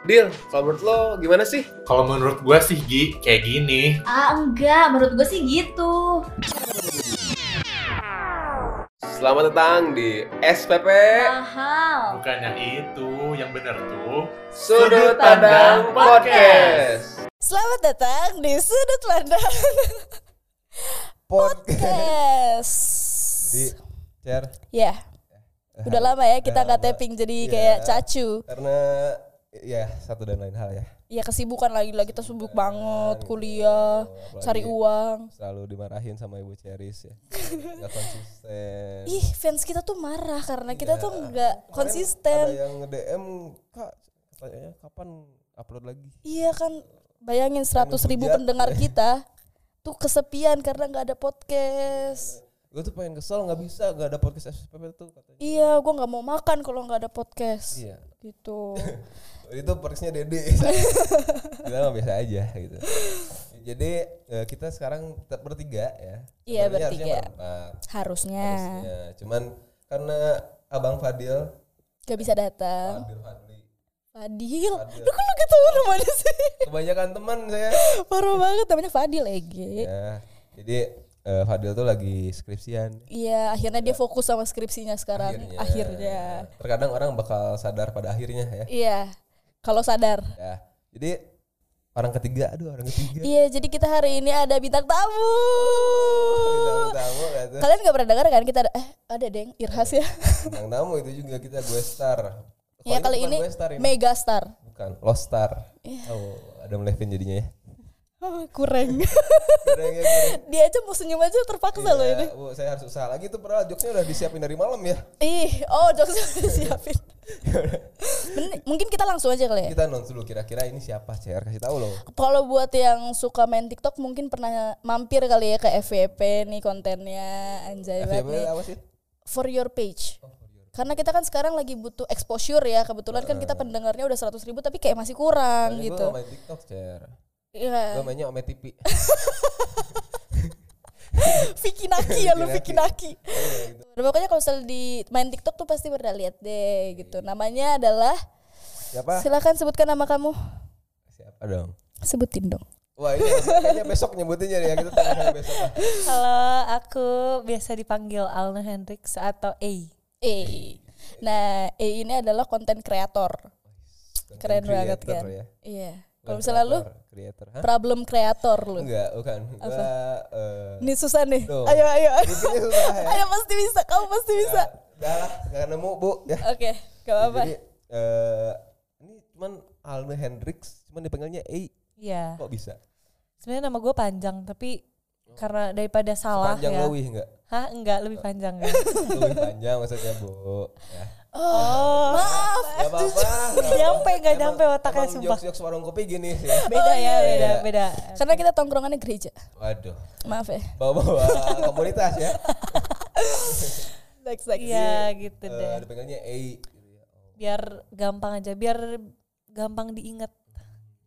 Dil, kalau menurut lo gimana sih? Kalau menurut gue sih Gi, kayak gini. Ah enggak, menurut gue sih gitu. Selamat datang di SPP Mahal. Bukan yang itu, yang bener tuh. Sudut Pandang Podcast. Selamat datang di Sudut Pandang Podcast. Di share Ya, udah lama ya kita nggak tapping jadi Iya. kayak cacu. karena ya satu dan lain hal ya Ya kesibukan lagi lah kita sibuk banget kuliah, Apalagi cari uang. selalu dimarahin sama ibu Ceris ya nggak konsisten Ih, fans kita tuh marah karena kita tuh nggak Kemarin ada konsisten. yang DM kak katanya kapan upload lagi Iya kan, bayangin 100 ribu pendengar kita tuh kesepian karena nggak ada podcast. gue tuh pengen kesel nggak bisa nggak ada podcast SPP tuh katanya Iya, gua nggak mau makan kalau nggak ada podcast. iya Gitu. itu podcastnya Dede kita mah biasa aja gitu jadi eh, kita sekarang tetap bertiga ya Iya, harusnya bertiga. berempat. Harusnya Harusnya. cuman karena abang Fadil gak bisa datang. Fadil Fadil. Fadil. Lu kan lu gitu namanya sih. kebanyakan teman saya Parah banget namanya Fadil Ege. ya jadi eh, Fadil tuh lagi skripsian Iya, akhirnya dia fokus sama skripsinya sekarang. Akhirnya. terkadang orang bakal sadar pada akhirnya ya Iya. Kalau sadar. ya jadi orang ketiga aduh orang ketiga Iya, jadi kita hari ini ada bintang tamu. bintang tamu gitu Kalian gak pernah dengar kan kita ada eh ada Deng Irhas ya. bintang tamu itu juga kita gue star Iya, kali ini Mega Star. bukan Lost Star Iya. oh Adam Levine jadinya ya Oh, kurang. Kurangnya kurang. dia aja mau senyum aja terpaksa loh ini. Iya, Bu, saya harus usaha lagi tuh padahal jokesnya udah disiapin dari malam ya Ih, oh jokesnya udah siapin. Men- Mungkin kita langsung aja kali ya. kita nonton dulu kira-kira ini siapa CR kasih tahu loh Kalau buat yang suka main TikTok mungkin pernah mampir kali ya ke FYP nih kontennya anjay banget nih. apa sih For your page. Karena kita kan sekarang lagi butuh exposure ya. Kebetulan kan kita pendengarnya udah 100 ribu tapi kayak masih kurang gitu. gue main TikTok CR Iya. gue mainnya Ome TV Vicky Naki ya lu Vicky Naki. Iya, gitu. Nah, Pokoknya kalau misalnya di main TikTok tuh pasti pernah lihat deh gitu. Namanya adalah siapa silakan sebutkan nama kamu. siapa dong Sebutin dong. Wah ini kayaknya besok nyebutinnya ya kita tanya besok. Halo, aku biasa dipanggil Alna Hendrix atau A. E. Nah, E ini adalah konten kreator. Keren banget kan? ya. Iya. Bukan Kalau misalnya lu creator. Hah? problem kreator lu. Enggak, bukan. Gua eh Ini susah nih. Tuh. Ayo ayo. susah ya. Ayo pasti bisa, kamu pasti bisa. Udah lah, enggak nemu, Bu, ya. Oke, gak apa-apa. Jadi eh ini cuman Alne Hendrix, cuman dipanggilnya E. Iya. Kok bisa? Sebenarnya nama gue panjang, tapi karena daripada salah Panjang ya. Lowi enggak? Hah, enggak lebih panjang kan? Lebih panjang maksudnya, Bu. Ya. oh, Maaf. Enggak apa-apa. Gak nyampe, gak nyampe otaknya emang sumpah. Jokes-jokes warung kopi gini ya. Beda ya, beda, iya. beda. Karena kita tongkrongannya gereja. Waduh. Maaf ya. Bawa-bawa komunitas ya. Next, next. Iya gitu Eh, deh. dipanggilnya E. Biar gampang aja, biar gampang diingat.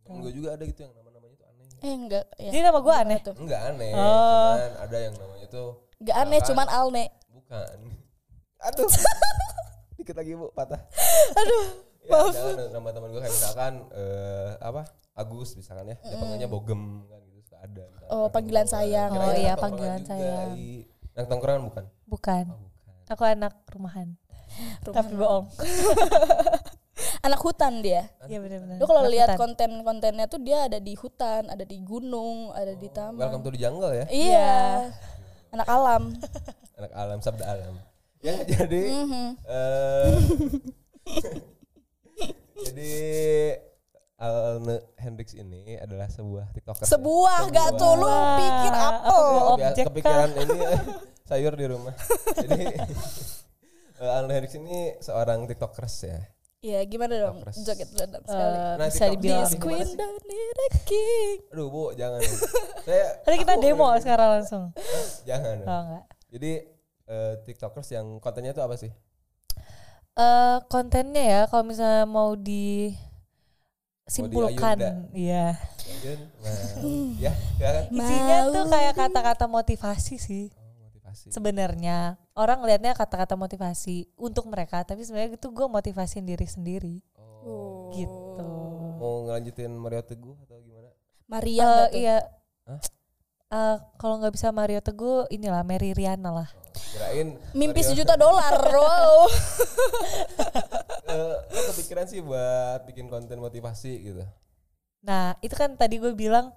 Temen gue juga ada gitu yang. Eh enggak. Ya. Jadi nama gue aneh. tuh. Enggak aneh, Oh. cuman ada yang namanya tuh Enggak aneh, Misalkan- cuman Alne. bukan. Aduh. Dikit lagi Bu, patah. Aduh. Ya, jangan nama teman gue kayak misalkan eh apa? Agus misalkan ya. Dia panggilnya Bogem kan gitu suka ada. misalkan. Oh, panggilan sayang. Oh, iya, panggilan sayang. Anak tongkrongan bukan? Bukan. Oh, bukan. Aku anak rumahan. Rumah. Tapi bohong. Anak hutan dia. Iya benar-benar. Lu kalau lihat hutan. konten-kontennya tuh dia ada di hutan, ada di gunung, ada di taman. Welcome to the jungle ya. Iya. Anak alam. Anak alam, sabda alam. Ya jadi Mhm. eh jadi Alne Hendrix ini adalah sebuah TikToker. ya. Sebuah gak tuh lu pikir apa Objek kepikiran ini eh, sayur di rumah. Jadi eh, Alne Hendrix ini seorang TikTokers ya. Iya, gimana dong? Tiktokers. Joget Eh, sekali. Nah, bisa dibilang. This queen don't need a king. Aduh bu, jangan. Saya Tadi kita demo sekarang langsung. Jangan. Oh enggak. Jadi eh, TikTokers yang kontennya itu apa sih? eh kontennya ya kalau misalnya mau di simpulkan iya nah, ya, ya kan? isinya tuh kayak kata-kata motivasi sih motivasi. sebenarnya orang ngelihatnya kata-kata motivasi untuk mereka tapi sebenarnya itu gue motivasiin diri sendiri Oh. gitu Mau ngelanjutin Mario Teguh atau gimana? Maria tuh? iya. Hah? Eh, kalau nggak bisa Mario Teguh, inilah Mary Riana lah. Kirain Mimpi Mario- sejuta dolar. Wow. Eh, lo kepikiran sih buat bikin konten motivasi gitu. Nah, itu kan tadi gue bilang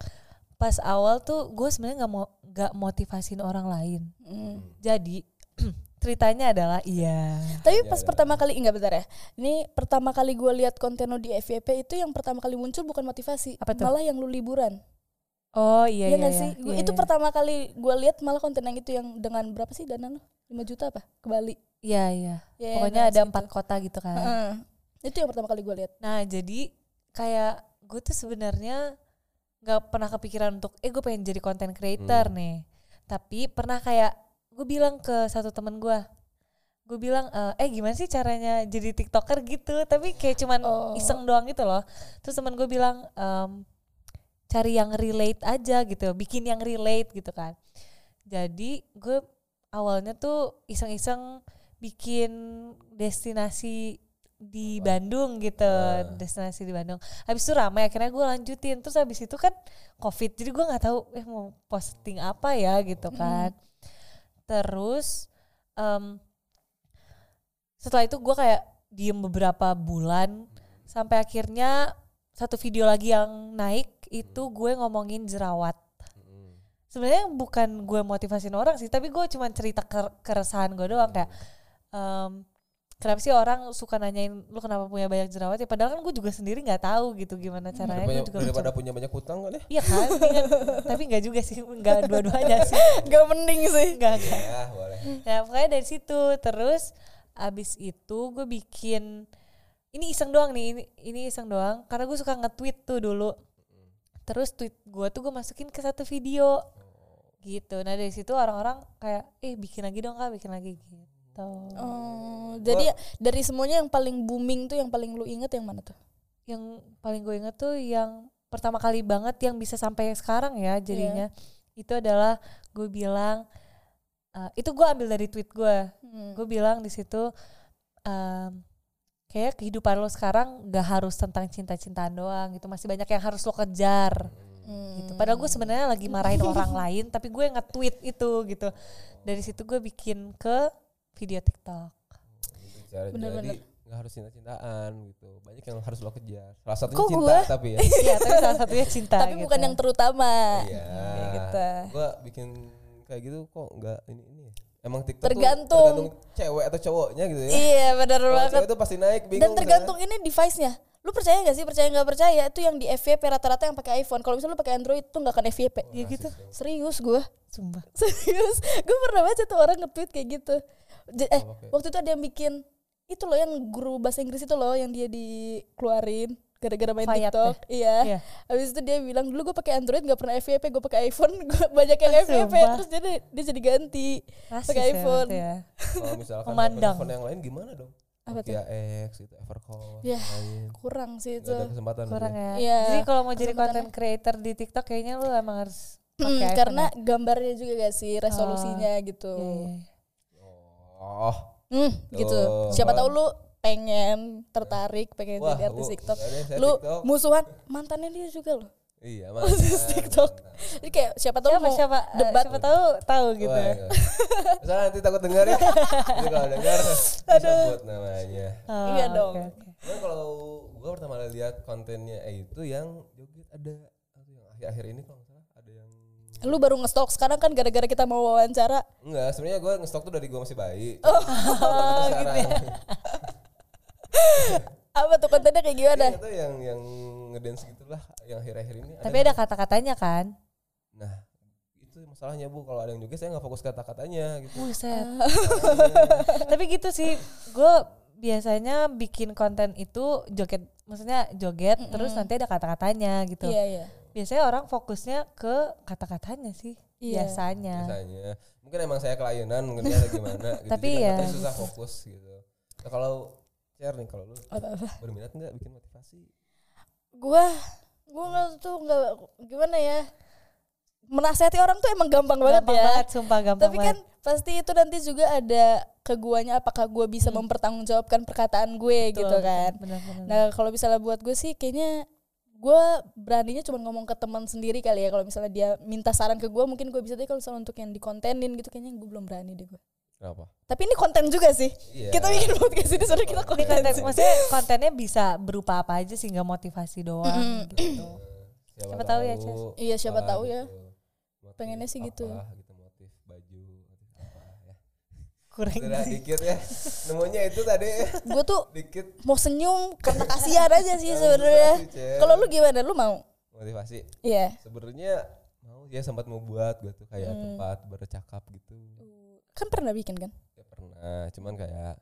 pas awal tuh gue sebenarnya nggak mau nggak motivasin orang lain. Hmm. Jadi ceritanya adalah iya. Tapi Iya, pas iya. pertama kali enggak bentar ya. Ini pertama kali gue lihat konten lo di FYP itu yang pertama kali muncul bukan motivasi, Apa tuh? malah yang lu liburan. Oh iya Iya iya. nggak iya, sih? Gua- iya, itu iya. pertama kali gue lihat malah konten yang itu yang dengan berapa sih dana lo? 5 juta apa? Ke Bali. Iya iya. Ya, Pokoknya yang ada empat kota gitu kan. Heeh. Itu yang pertama kali gue lihat. Nah jadi kayak gue tuh sebenarnya nggak pernah kepikiran untuk eh gue pengen jadi content creator Hmm. nih. Tapi pernah kayak gue bilang ke satu temen gue, gue bilang "Eh, eh gimana sih caranya jadi tiktoker gitu. Tapi kayak cuman Oh. iseng doang gitu loh. Terus temen gue bilang "Em, cari yang relate aja gitu, bikin yang relate gitu kan. Jadi gue awalnya tuh iseng-iseng bikin destinasi di Bandung gitu, Ah. destinasi di Bandung. Habis itu ramai akhirnya gue lanjutin. Terus habis itu kan covid, jadi gue nggak tahu eh mau posting apa ya gitu kan. Terus em, setelah itu gue kayak diem beberapa bulan sampai akhirnya satu video lagi yang naik itu gue ngomongin jerawat. Sebenarnya bukan gue motivasin orang sih, tapi gue cuma cerita ker- keresahan gue doang kayak em, kenapa sih orang suka nanyain lu kenapa punya banyak jerawat ya padahal kan gue juga sendiri nggak tahu gitu gimana caranya Daripada, gue juga daripada punya banyak hutang kan ya? Iya kan, tapi nggak juga sih, nggak dua-duanya sih, Gak mending sih. nggak nggak. Ya boleh. Nah pokoknya dari situ terus abis itu gue bikin ini iseng doang nih ini ini iseng doang karena gue suka nge-tweet tuh dulu. Terus tweet gue tuh gue masukin ke satu video gitu. Nah dari situ orang-orang kayak eh bikin lagi dong kak bikin lagi gitu. Oh, jadi dari semuanya yang paling booming tuh yang paling lu inget yang mana tuh? Yang paling gue inget tuh yang pertama kali banget yang bisa sampai sekarang ya jadinya itu adalah gue bilang eh, itu gue ambil dari tweet gue. Hmm. gue bilang di situ em, kayak kehidupan lo sekarang gak harus tentang cinta-cintaan doang gitu masih banyak yang harus lo kejar Hmm. gitu padahal gue sebenarnya lagi marahin orang lain tapi gue nge-tweet itu gitu dari situ gue bikin ke video TikTok Gitu, cara Bener-bener. jadi nggak harus cinta-cintaan gitu. Banyak yang harus lo kejar. Salah satunya Kok cinta gua? tapi ya. Iya tapi salah satunya cinta Tapi gitu. bukan yang terutama. Iya. Kayak gitu. Gua bikin kayak gitu kok nggak ini ini. ya. Emang TikTok tuh Tergantung. tergantung cewek atau cowoknya gitu ya. Iya benar banget. cewek itu pasti naik bingung. Dan tergantung ini device-nya. Lu percaya gak sih? Percaya nggak percaya? Itu yang di FYP rata-rata yang pakai iPhone. Kalau misalnya lu pakai Android tuh nggak akan FYP. Iya gitu Serius gue. sumpah Serius. Gue pernah baca tuh orang nge-tweet kayak gitu. J- eh, Oh, waktu itu ada yang bikin itu loh yang guru bahasa Inggris itu loh yang dia dikeluarin gara-gara main Fayat TikTok. Iya. Iya. Habis itu dia bilang dulu gue pakai Android nggak pernah FYP, gue pakai iPhone, gue banyak yang FYP sumpah. terus jadi dia jadi ganti pakai ya iPhone. ya. Kalau misalkan Memandang. telepon yang lain gimana dong? Apa? Nokia X gitu, Evercall. Ya, lain. kurang sih itu. Ada kesempatan. kurang berarti. ya Iya, jadi kalau mau jadi content creator di TikTok kayaknya lu emang harus Hmm, pakai iPhone karena ya? gambarnya juga gak sih resolusinya gitu. Iya, iya, iya. Oh. Hmm, gitu. Tuh. Siapa tahu lu pengen tertarik pengen Wah, jadi artis Bu, TikTok. Lu TikTok. musuhan mantannya dia juga loh. Iya, Artis mantan. TikTok. Jadi kayak siapa tahu siapa mau siapa eh, debat siapa tahu tahu gitu Wah, ya. iya. Misalnya nanti takut dengar ya. Jadi kalau dengar disebut namanya. Oh, Iya dong. oke. Cuman kalau gua pertama kali lihat kontennya eh, itu yang joget ada apa yang akhir-akhir ini kalau lu baru ngestok sekarang kan gara-gara kita mau wawancara. enggak sebenarnya gua ngestok tuh dari gua masih bayi. Oh, gitu sekarang. Apa tuh kontennya kayak gimana? Iya, itu yang yang ngedance gitulah yang akhir-akhir ini. Tapi ada kata-katanya kan? Nah, itu masalahnya Bu kalau ada yang joget saya nggak fokus kata-katanya gitu. Buset. Tapi gitu sih, gue biasanya bikin konten itu joget, maksudnya joget terus nanti ada kata-katanya gitu. Iya, iya. Biasanya orang fokusnya ke kata-katanya sih, Iya. biasanya. biasanya mungkin emang saya kelainan mungkin ada gimana gitu Tapi Jadi ya. susah fokus gitu nah, kalau share nih kalau lu berminat nggak bikin motivasi Gua gua nggak tuh nggak gimana ya. Menasehati orang tuh emang gampang banget Gampang ya. banget, sumpah gampang Tapi banget. kan pasti itu nanti juga ada ke guanya apakah gue bisa mempertanggungjawabkan perkataan gue Hmm. Betul, gitu kan. Benar-benar. Nah kalau misalnya buat gue sih kayaknya gue beraninya cuma ngomong ke teman sendiri kali ya kalau misalnya dia minta saran ke gue mungkin gue bisa tapi kalau misalnya untuk yang dikontenin gitu kayaknya gue belum berani deh gue Kenapa? tapi ini konten juga sih Iya. kita bikin podcast ini sebenarnya kita konten konten, sih. maksudnya kontennya bisa berupa apa aja sih nggak motivasi doang gitu. Siapa tahu ya, Ces. Iya, siapa apa tahu ya. gitu. Pengennya sih gitu. apa gitu baju motif apa ya. Kurang Udah dikit ya. Nemunya itu tadi gue tuh dikit mau senyum karena kasihan aja sih sebenarnya kalau lu gimana lu mau motivasi. iya Sebenarnya mau ya sempat mau buat gitu kayak Hmm. tempat bercakap gitu. kan pernah bikin kan Ya pernah, cuman kayak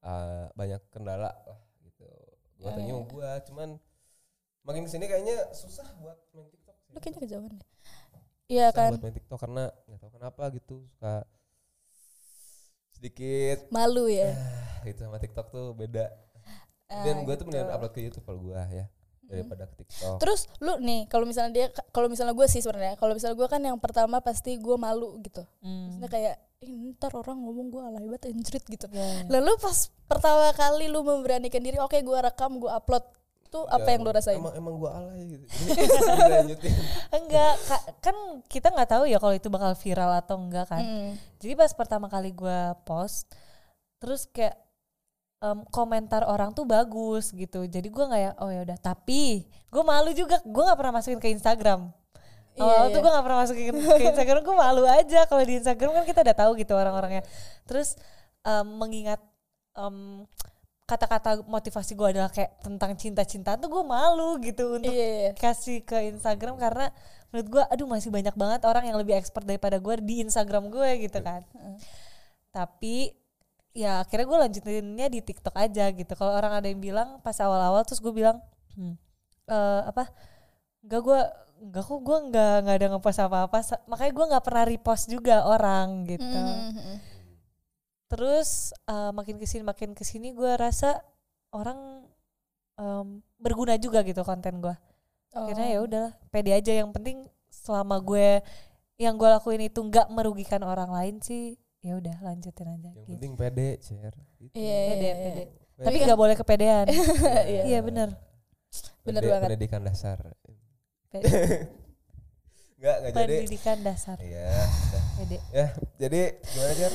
uh, banyak kendala lah gitu. Gua tadinya Eh. mau buat, cuman makin ke sini kayaknya susah buat main TikTok. sih. lu kayaknya kejauhan deh iya kan buat main TikTok karena nggak tahu kenapa gitu suka sedikit malu ya ah, gitu sama TikTok tuh beda. Dan Ah, gue tuh mendingan gitu. upload ke YouTube kalau gue ya daripada ke TikTok. Terus lu nih kalau misalnya dia kalau misalnya gue sih sebenarnya kalau misalnya gue kan yang pertama pasti gue malu gitu. Hmm. Maksudnya kayak "Ih, ntar orang ngomong gue alay banget anjrit gitu. Ya. Lalu pas pertama kali lu memberanikan diri, oke gue rekam, gue upload. Tuh apa Ya, yang lu rasain? Emang emang gue alay gitu. Enggak, ka- kan kita nggak tahu ya kalau itu bakal viral atau enggak kan. Mm. Jadi pas pertama kali gue post, terus kayak em, komentar orang tuh bagus gitu. Jadi gue nggak ya, oh ya udah. Tapi gue malu juga, gue nggak pernah masukin ke Instagram. Iya, Awal iya. tuh gue gak pernah masukin ke Instagram, gue malu aja kalau di Instagram kan kita udah tahu gitu orang-orangnya. Terus em, mengingat em, kata-kata motivasi gue adalah kayak tentang cinta-cinta tuh gue malu gitu untuk Iya, iya. kasih ke Instagram karena menurut gue aduh masih banyak banget orang yang lebih expert daripada gue di Instagram gue gitu kan. Tapi ya akhirnya gue lanjutinnya di TikTok aja gitu. Kalau orang ada yang bilang pas awal-awal terus gue bilang hmm, eh, apa enggak gue enggak kok gue enggak enggak ada ngepost apa-apa. Makanya gue nggak pernah repost juga orang gitu. Mm. Terus eh, makin ke sini makin ke sini gue rasa orang em, berguna juga gitu konten gue akhirnya ya Oh. udahlah pede aja yang penting selama gue yang gue lakuin itu nggak merugikan orang lain sih ya udah lanjutin aja Yang gitu. penting pede, Cer. Gitu. Iya, pede iya, pede iya. tapi nggak boleh kepedean Iya. iya bener Bener Pede- banget. Pendidikan dasar. Pede- Enggak, enggak jadi. pendidikan dasar Iya, ya jadi gimana Jar?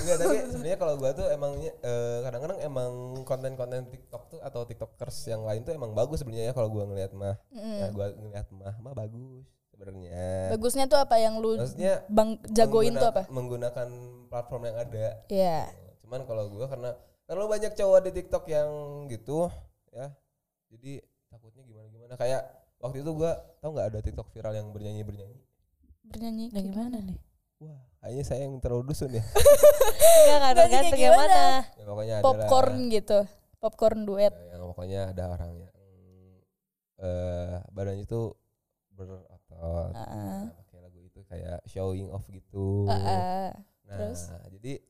Enggak tapi sebenarnya kalau gua tuh emangnya eh, kadang-kadang emang konten-konten TikTok tuh atau TikTokers yang lain tuh emang bagus sebenarnya ya kalau gua ngelihat mah. Mm. Ya gua ngelihat mah mah bagus sebenarnya. Bagusnya tuh apa yang lu Maksudnya bang jagoin tuh apa? mengguna- Menggunakan platform yang ada. Iya. Cuman kalau gua karena terlalu banyak cowok di TikTok yang gitu ya. Jadi takutnya gimana-gimana kayak waktu itu gua tau nggak ada TikTok viral yang bernyanyi-bernyanyi. Bernyanyi Nah, kayak gimana nih Wah, kayaknya saya yang terlalu dusun ya. Enggak, nggak kayak yang gimana? mana ya pokoknya ada Popcorn gitu. Popcorn duet. Ya, yang pokoknya ada orang yang eh badannya itu berotot Heeh. Nah, pakai lagu itu kayak showing off gitu Heeh. nah terus? jadi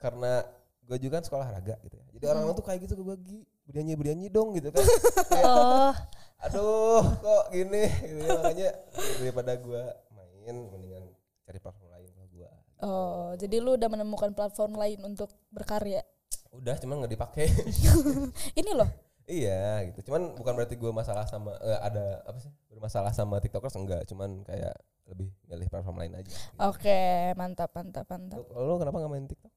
karena gue juga kan sekolah raga gitu ya jadi orang-orang tuh kayak gitu ke gue Gi bernyanyi bernyanyi dong gitu kan oh aduh kok gini gitu ya makanya daripada gue main mendingan cari platform lain kalau gue Oh, jadi lu udah menemukan platform lain untuk berkarya. udah cuman nggak dipakai Ini loh. Iya gitu. Cuman bukan berarti gue masalah sama eh, ada apa sih bermasalah sama tiktokers enggak. Cuman kayak lebih milih platform lain aja. gitu. Oke, mantap, mantap, mantap. Lu- Lu kenapa nggak main tiktok?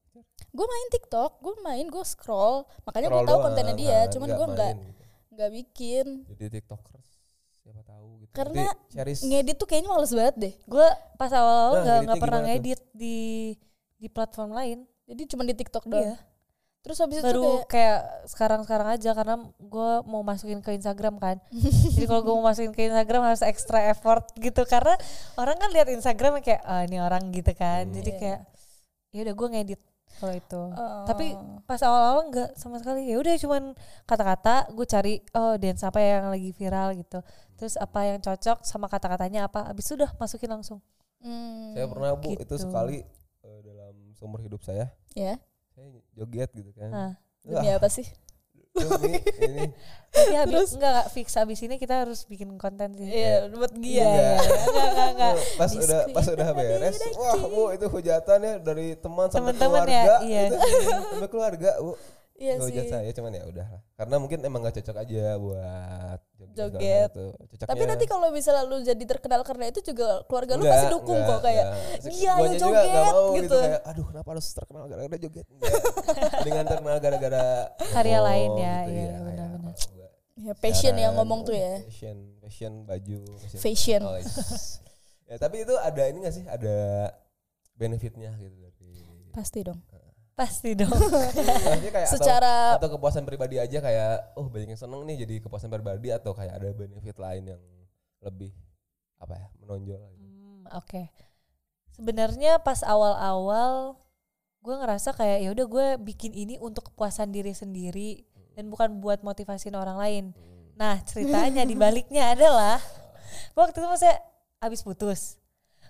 Gue main TikTok, gue main, gue scroll. Makanya gue tahu kontennya dia, nggak- cuman gue nggak. Nggak bikin. Jadi tiktokers siapa tahu gitu. Karena Jadi Ngedit tuh kayaknya males banget deh. gue pas awal-awal Nah, nggak nggak pernah gimana tuh? ngedit di di platform lain Jadi cuma di TikTok doang. Iya. Terus habis itu baru kayak kayak sekarang-sekarang aja karena gue mau masukin ke Instagram kan jadi kalau gue mau masukin ke Instagram harus extra effort gitu karena orang kan lihat Instagram kayak ah ini orang gitu kan Hmm. jadi Iya. kayak ya udah gue ngedit kalau itu Oh. tapi pas awal-awal nggak sama sekali ya udah cuman kata-kata gue cari oh dance apa yang lagi viral gitu terus apa yang cocok sama kata-katanya apa abis itu udah masukin langsung hmm, saya pernah bu itu gitu. sekali eh, dalam seumur hidup saya ya. saya joget gitu kan. nah Demi apa sih? Ini tapi habis enggak enggak fix habis ini kita harus bikin konten sih Iya, buat Iya, Gia. iya, iya. enggak, enggak, enggak. pas udah pas udah beres wah bu itu hujatan ya dari teman sampai Teman-teman ya, keluarga iya. gitu. sampai keluarga bu Iya Ngehujat sih. saya cuman ya udah lah. Karena mungkin emang gak cocok aja buat joget. Joget. Cocoknya Tapi nanti kalau misalnya lu jadi terkenal karena itu juga keluarga lu Enggak, pasti dukung enggak, kok kayak enggak. iya ayo Guanya juga joget mau gitu. kayak aduh kenapa harus terkenal gara-gara joget dengan terkenal gara-gara Karya ngomong lain ya, gitu iya, kayak benar-benar. kalau gua Ya passion yang ngomong tuh ya. Fashion, fashion baju, Fashion. Oh, yes. ya tapi itu ada ini gak sih? Ada benefitnya gitu dari Pasti dong. Pasti dong. Kayak atau- Secara atau, kepuasan pribadi aja kayak oh banyak yang seneng nih jadi kepuasan pribadi atau kayak ada benefit lain yang lebih apa ya menonjol gitu. Hmm, Oke. Sebenarnya pas awal-awal gue ngerasa kayak ya udah gue bikin ini untuk kepuasan diri sendiri dan bukan buat motivasiin orang lain. Nah ceritanya di baliknya adalah waktu itu maksudnya abis putus,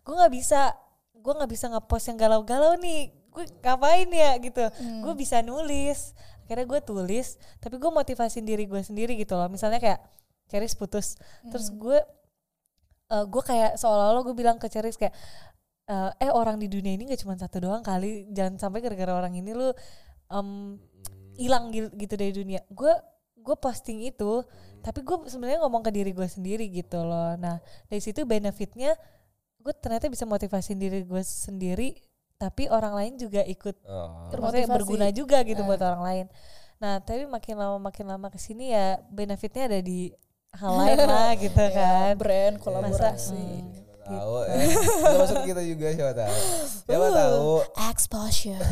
gue nggak bisa gue nggak bisa ngepost yang galau-galau nih. Gue ngapain ya? Gitu? Gue bisa nulis. Akhirnya gue tulis, tapi gue motivasin diri gue sendiri gitu loh. Misalnya kayak Ceris putus, terus gue eh gue kayak seolah-olah gue bilang ke Ceris kayak eh, eh orang di dunia ini gak cuma satu doang kali. Jangan sampai gara-gara orang ini lu em, hilang gitu, gitu dari dunia. Gue gue posting itu tapi gue sebenarnya ngomong ke diri gue sendiri gitu loh. Nah dari situ benefitnya gue ternyata bisa motivasiin diri gue sendiri tapi orang lain juga ikut Oh. maksudnya berguna juga gitu Eh. buat orang lain nah tapi makin lama makin lama ke sini ya benefitnya ada di hal lain lah gitu kan brand Masa- kolaborasi. Hmm, tahu eh masuk ke kita juga siapa tahu siapa Uh. tahu Exposure.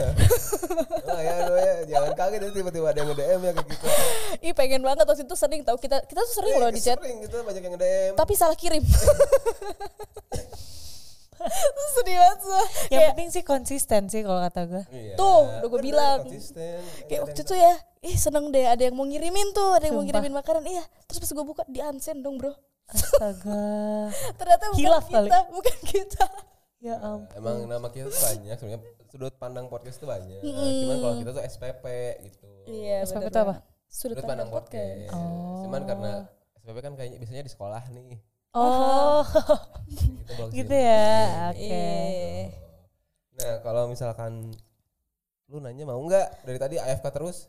oh ya ya jangan kaget nanti tiba-tiba ada yang nge-DM ya ke kita Ih pengen banget waktu itu sering tahu kita kita tuh sering Eh, loh di chat sering gitu banyak yang nge-DM tapi salah kirim. Sedih banget Sa. yang Kayak, penting sih konsisten sih kalau kata gue Iya, Tuh, udah gua bener, bilang. konsisten kayak waktu itu ya, ih seneng deh ada yang mau ngirimin tuh, ada yang mau Sumpah. ngirimin makanan. Iya, terus pas gue buka di unsend dong bro. astaga Ternyata bukan Hilaf kita, kali. bukan kita. ya ampun emang nama kita tuh banyak sebenarnya sudut pandang podcast tuh banyak cuman kalau kita tuh SPP gitu Iya, SPP bener itu apa? Sudut, sudut pandang pandang podcast. podcast Oh. cuman karena SPP kan kayaknya biasanya di sekolah nih oh gitu, gitu ya. oke Iya. Nah kalau misalkan lu nanya mau nggak dari tadi AFK terus?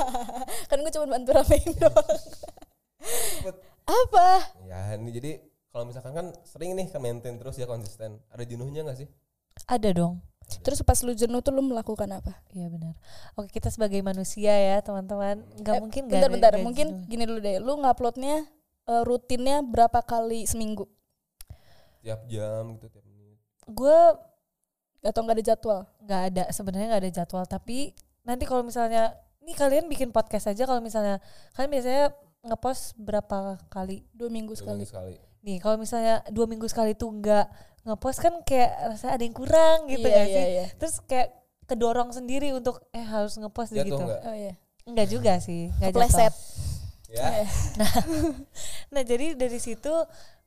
Kan gue cuma bantu ramein doang. apa? ya ini jadi kalau misalkan kan sering nih ke maintain terus ya konsisten. Ada jenuhnya nggak sih? ada dong Terus pas lu jenuh tuh lu melakukan apa? Iya benar. Oke kita sebagai manusia ya teman-teman nggak Eh, mungkin nggak ada Bentar-bentar, mungkin jenuh. gini dulu deh. Lu nguploadnya eh, rutinnya berapa kali seminggu? Tiap jam gitu tiap menit. gue Atau nggak ada jadwal? nggak ada sebenarnya nggak ada jadwal tapi nanti kalau misalnya ini kalian bikin podcast aja kalau misalnya kalian biasanya ngepost berapa kali Dua minggu Dua sekali. minggu sekali. nih kalau misalnya dua minggu sekali tuh nggak ngepost kan kayak rasanya ada yang kurang gitu iya, nggak iya, sih iya. terus kayak kedorong sendiri untuk eh harus ngepost gitu? Oh iya. Enggak juga sih nggak Kepleset. jatuh. Ya. Nah jadi dari situ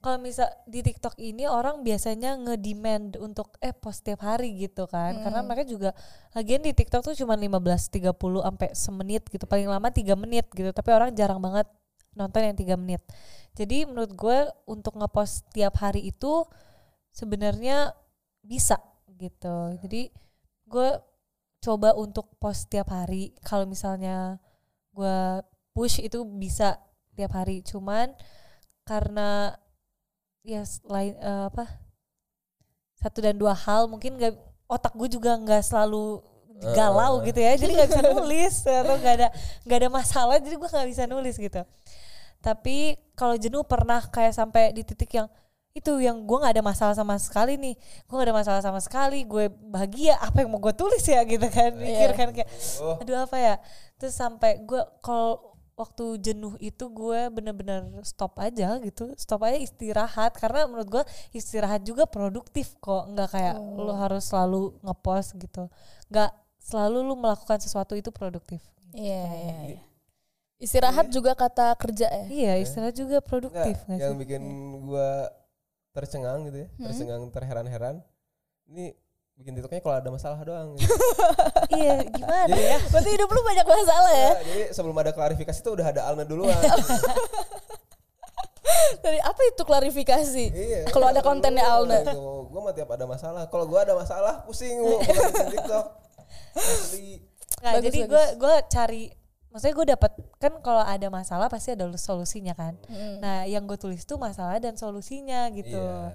kalau misal di TikTok ini orang biasanya nge-demand untuk eh post tiap hari gitu kan. Karena mereka juga lagian di TikTok tuh cuma 15 30 sampai semenit gitu. Paling lama 3 menit gitu. Tapi orang jarang banget nonton yang 3 menit. Jadi menurut gue untuk ngepost tiap hari itu sebenarnya bisa gitu. Jadi gue coba untuk post tiap hari. Kalau misalnya gue push itu bisa tiap hari. Cuman karena ya selain eh, apa satu dan dua hal mungkin gak otak gue juga nggak selalu galau gitu ya. Jadi nggak bisa nulis atau nggak ada nggak ada masalah jadi gue nggak bisa nulis gitu. Tapi kalau jenuh pernah kayak sampai di titik yang itu yang gue nggak ada masalah sama sekali nih. Gue nggak ada masalah sama sekali. Gue bahagia. Apa yang mau gue tulis ya? Gitu kan mikir kan kayak Oh, aduh apa ya? Terus sampai gue kalau waktu jenuh itu gue bener-bener stop aja gitu. Stop aja istirahat karena menurut gue istirahat juga produktif kok. Nggak kayak lu harus selalu ngepost gitu. Nggak selalu lu melakukan sesuatu itu produktif. Iya, iya, iya. Istirahat juga kata kerja ya. iya istirahat juga produktif nggak yang sih? bikin gua tercengang gitu ya, tercengang terheran-heran. Ini bikin TikToknya kalau ada masalah doang. Gitu. iya gimana jadi, ya Berarti hidup lu banyak masalah ya. ya, jadi sebelum ada klarifikasi tuh udah ada Alna duluan. Dari apa itu klarifikasi? iya. Kalau ada kontennya Alna. Gitu. Gua mah tiap ada masalah. Kalau gua ada masalah pusing bikin TikTok. Nggak, Bagus, jadi gue gue cari maksudnya gue dapat kan kalau ada masalah pasti ada solusinya kan Mm. nah yang gue tulis tuh masalah dan solusinya gitu Iya.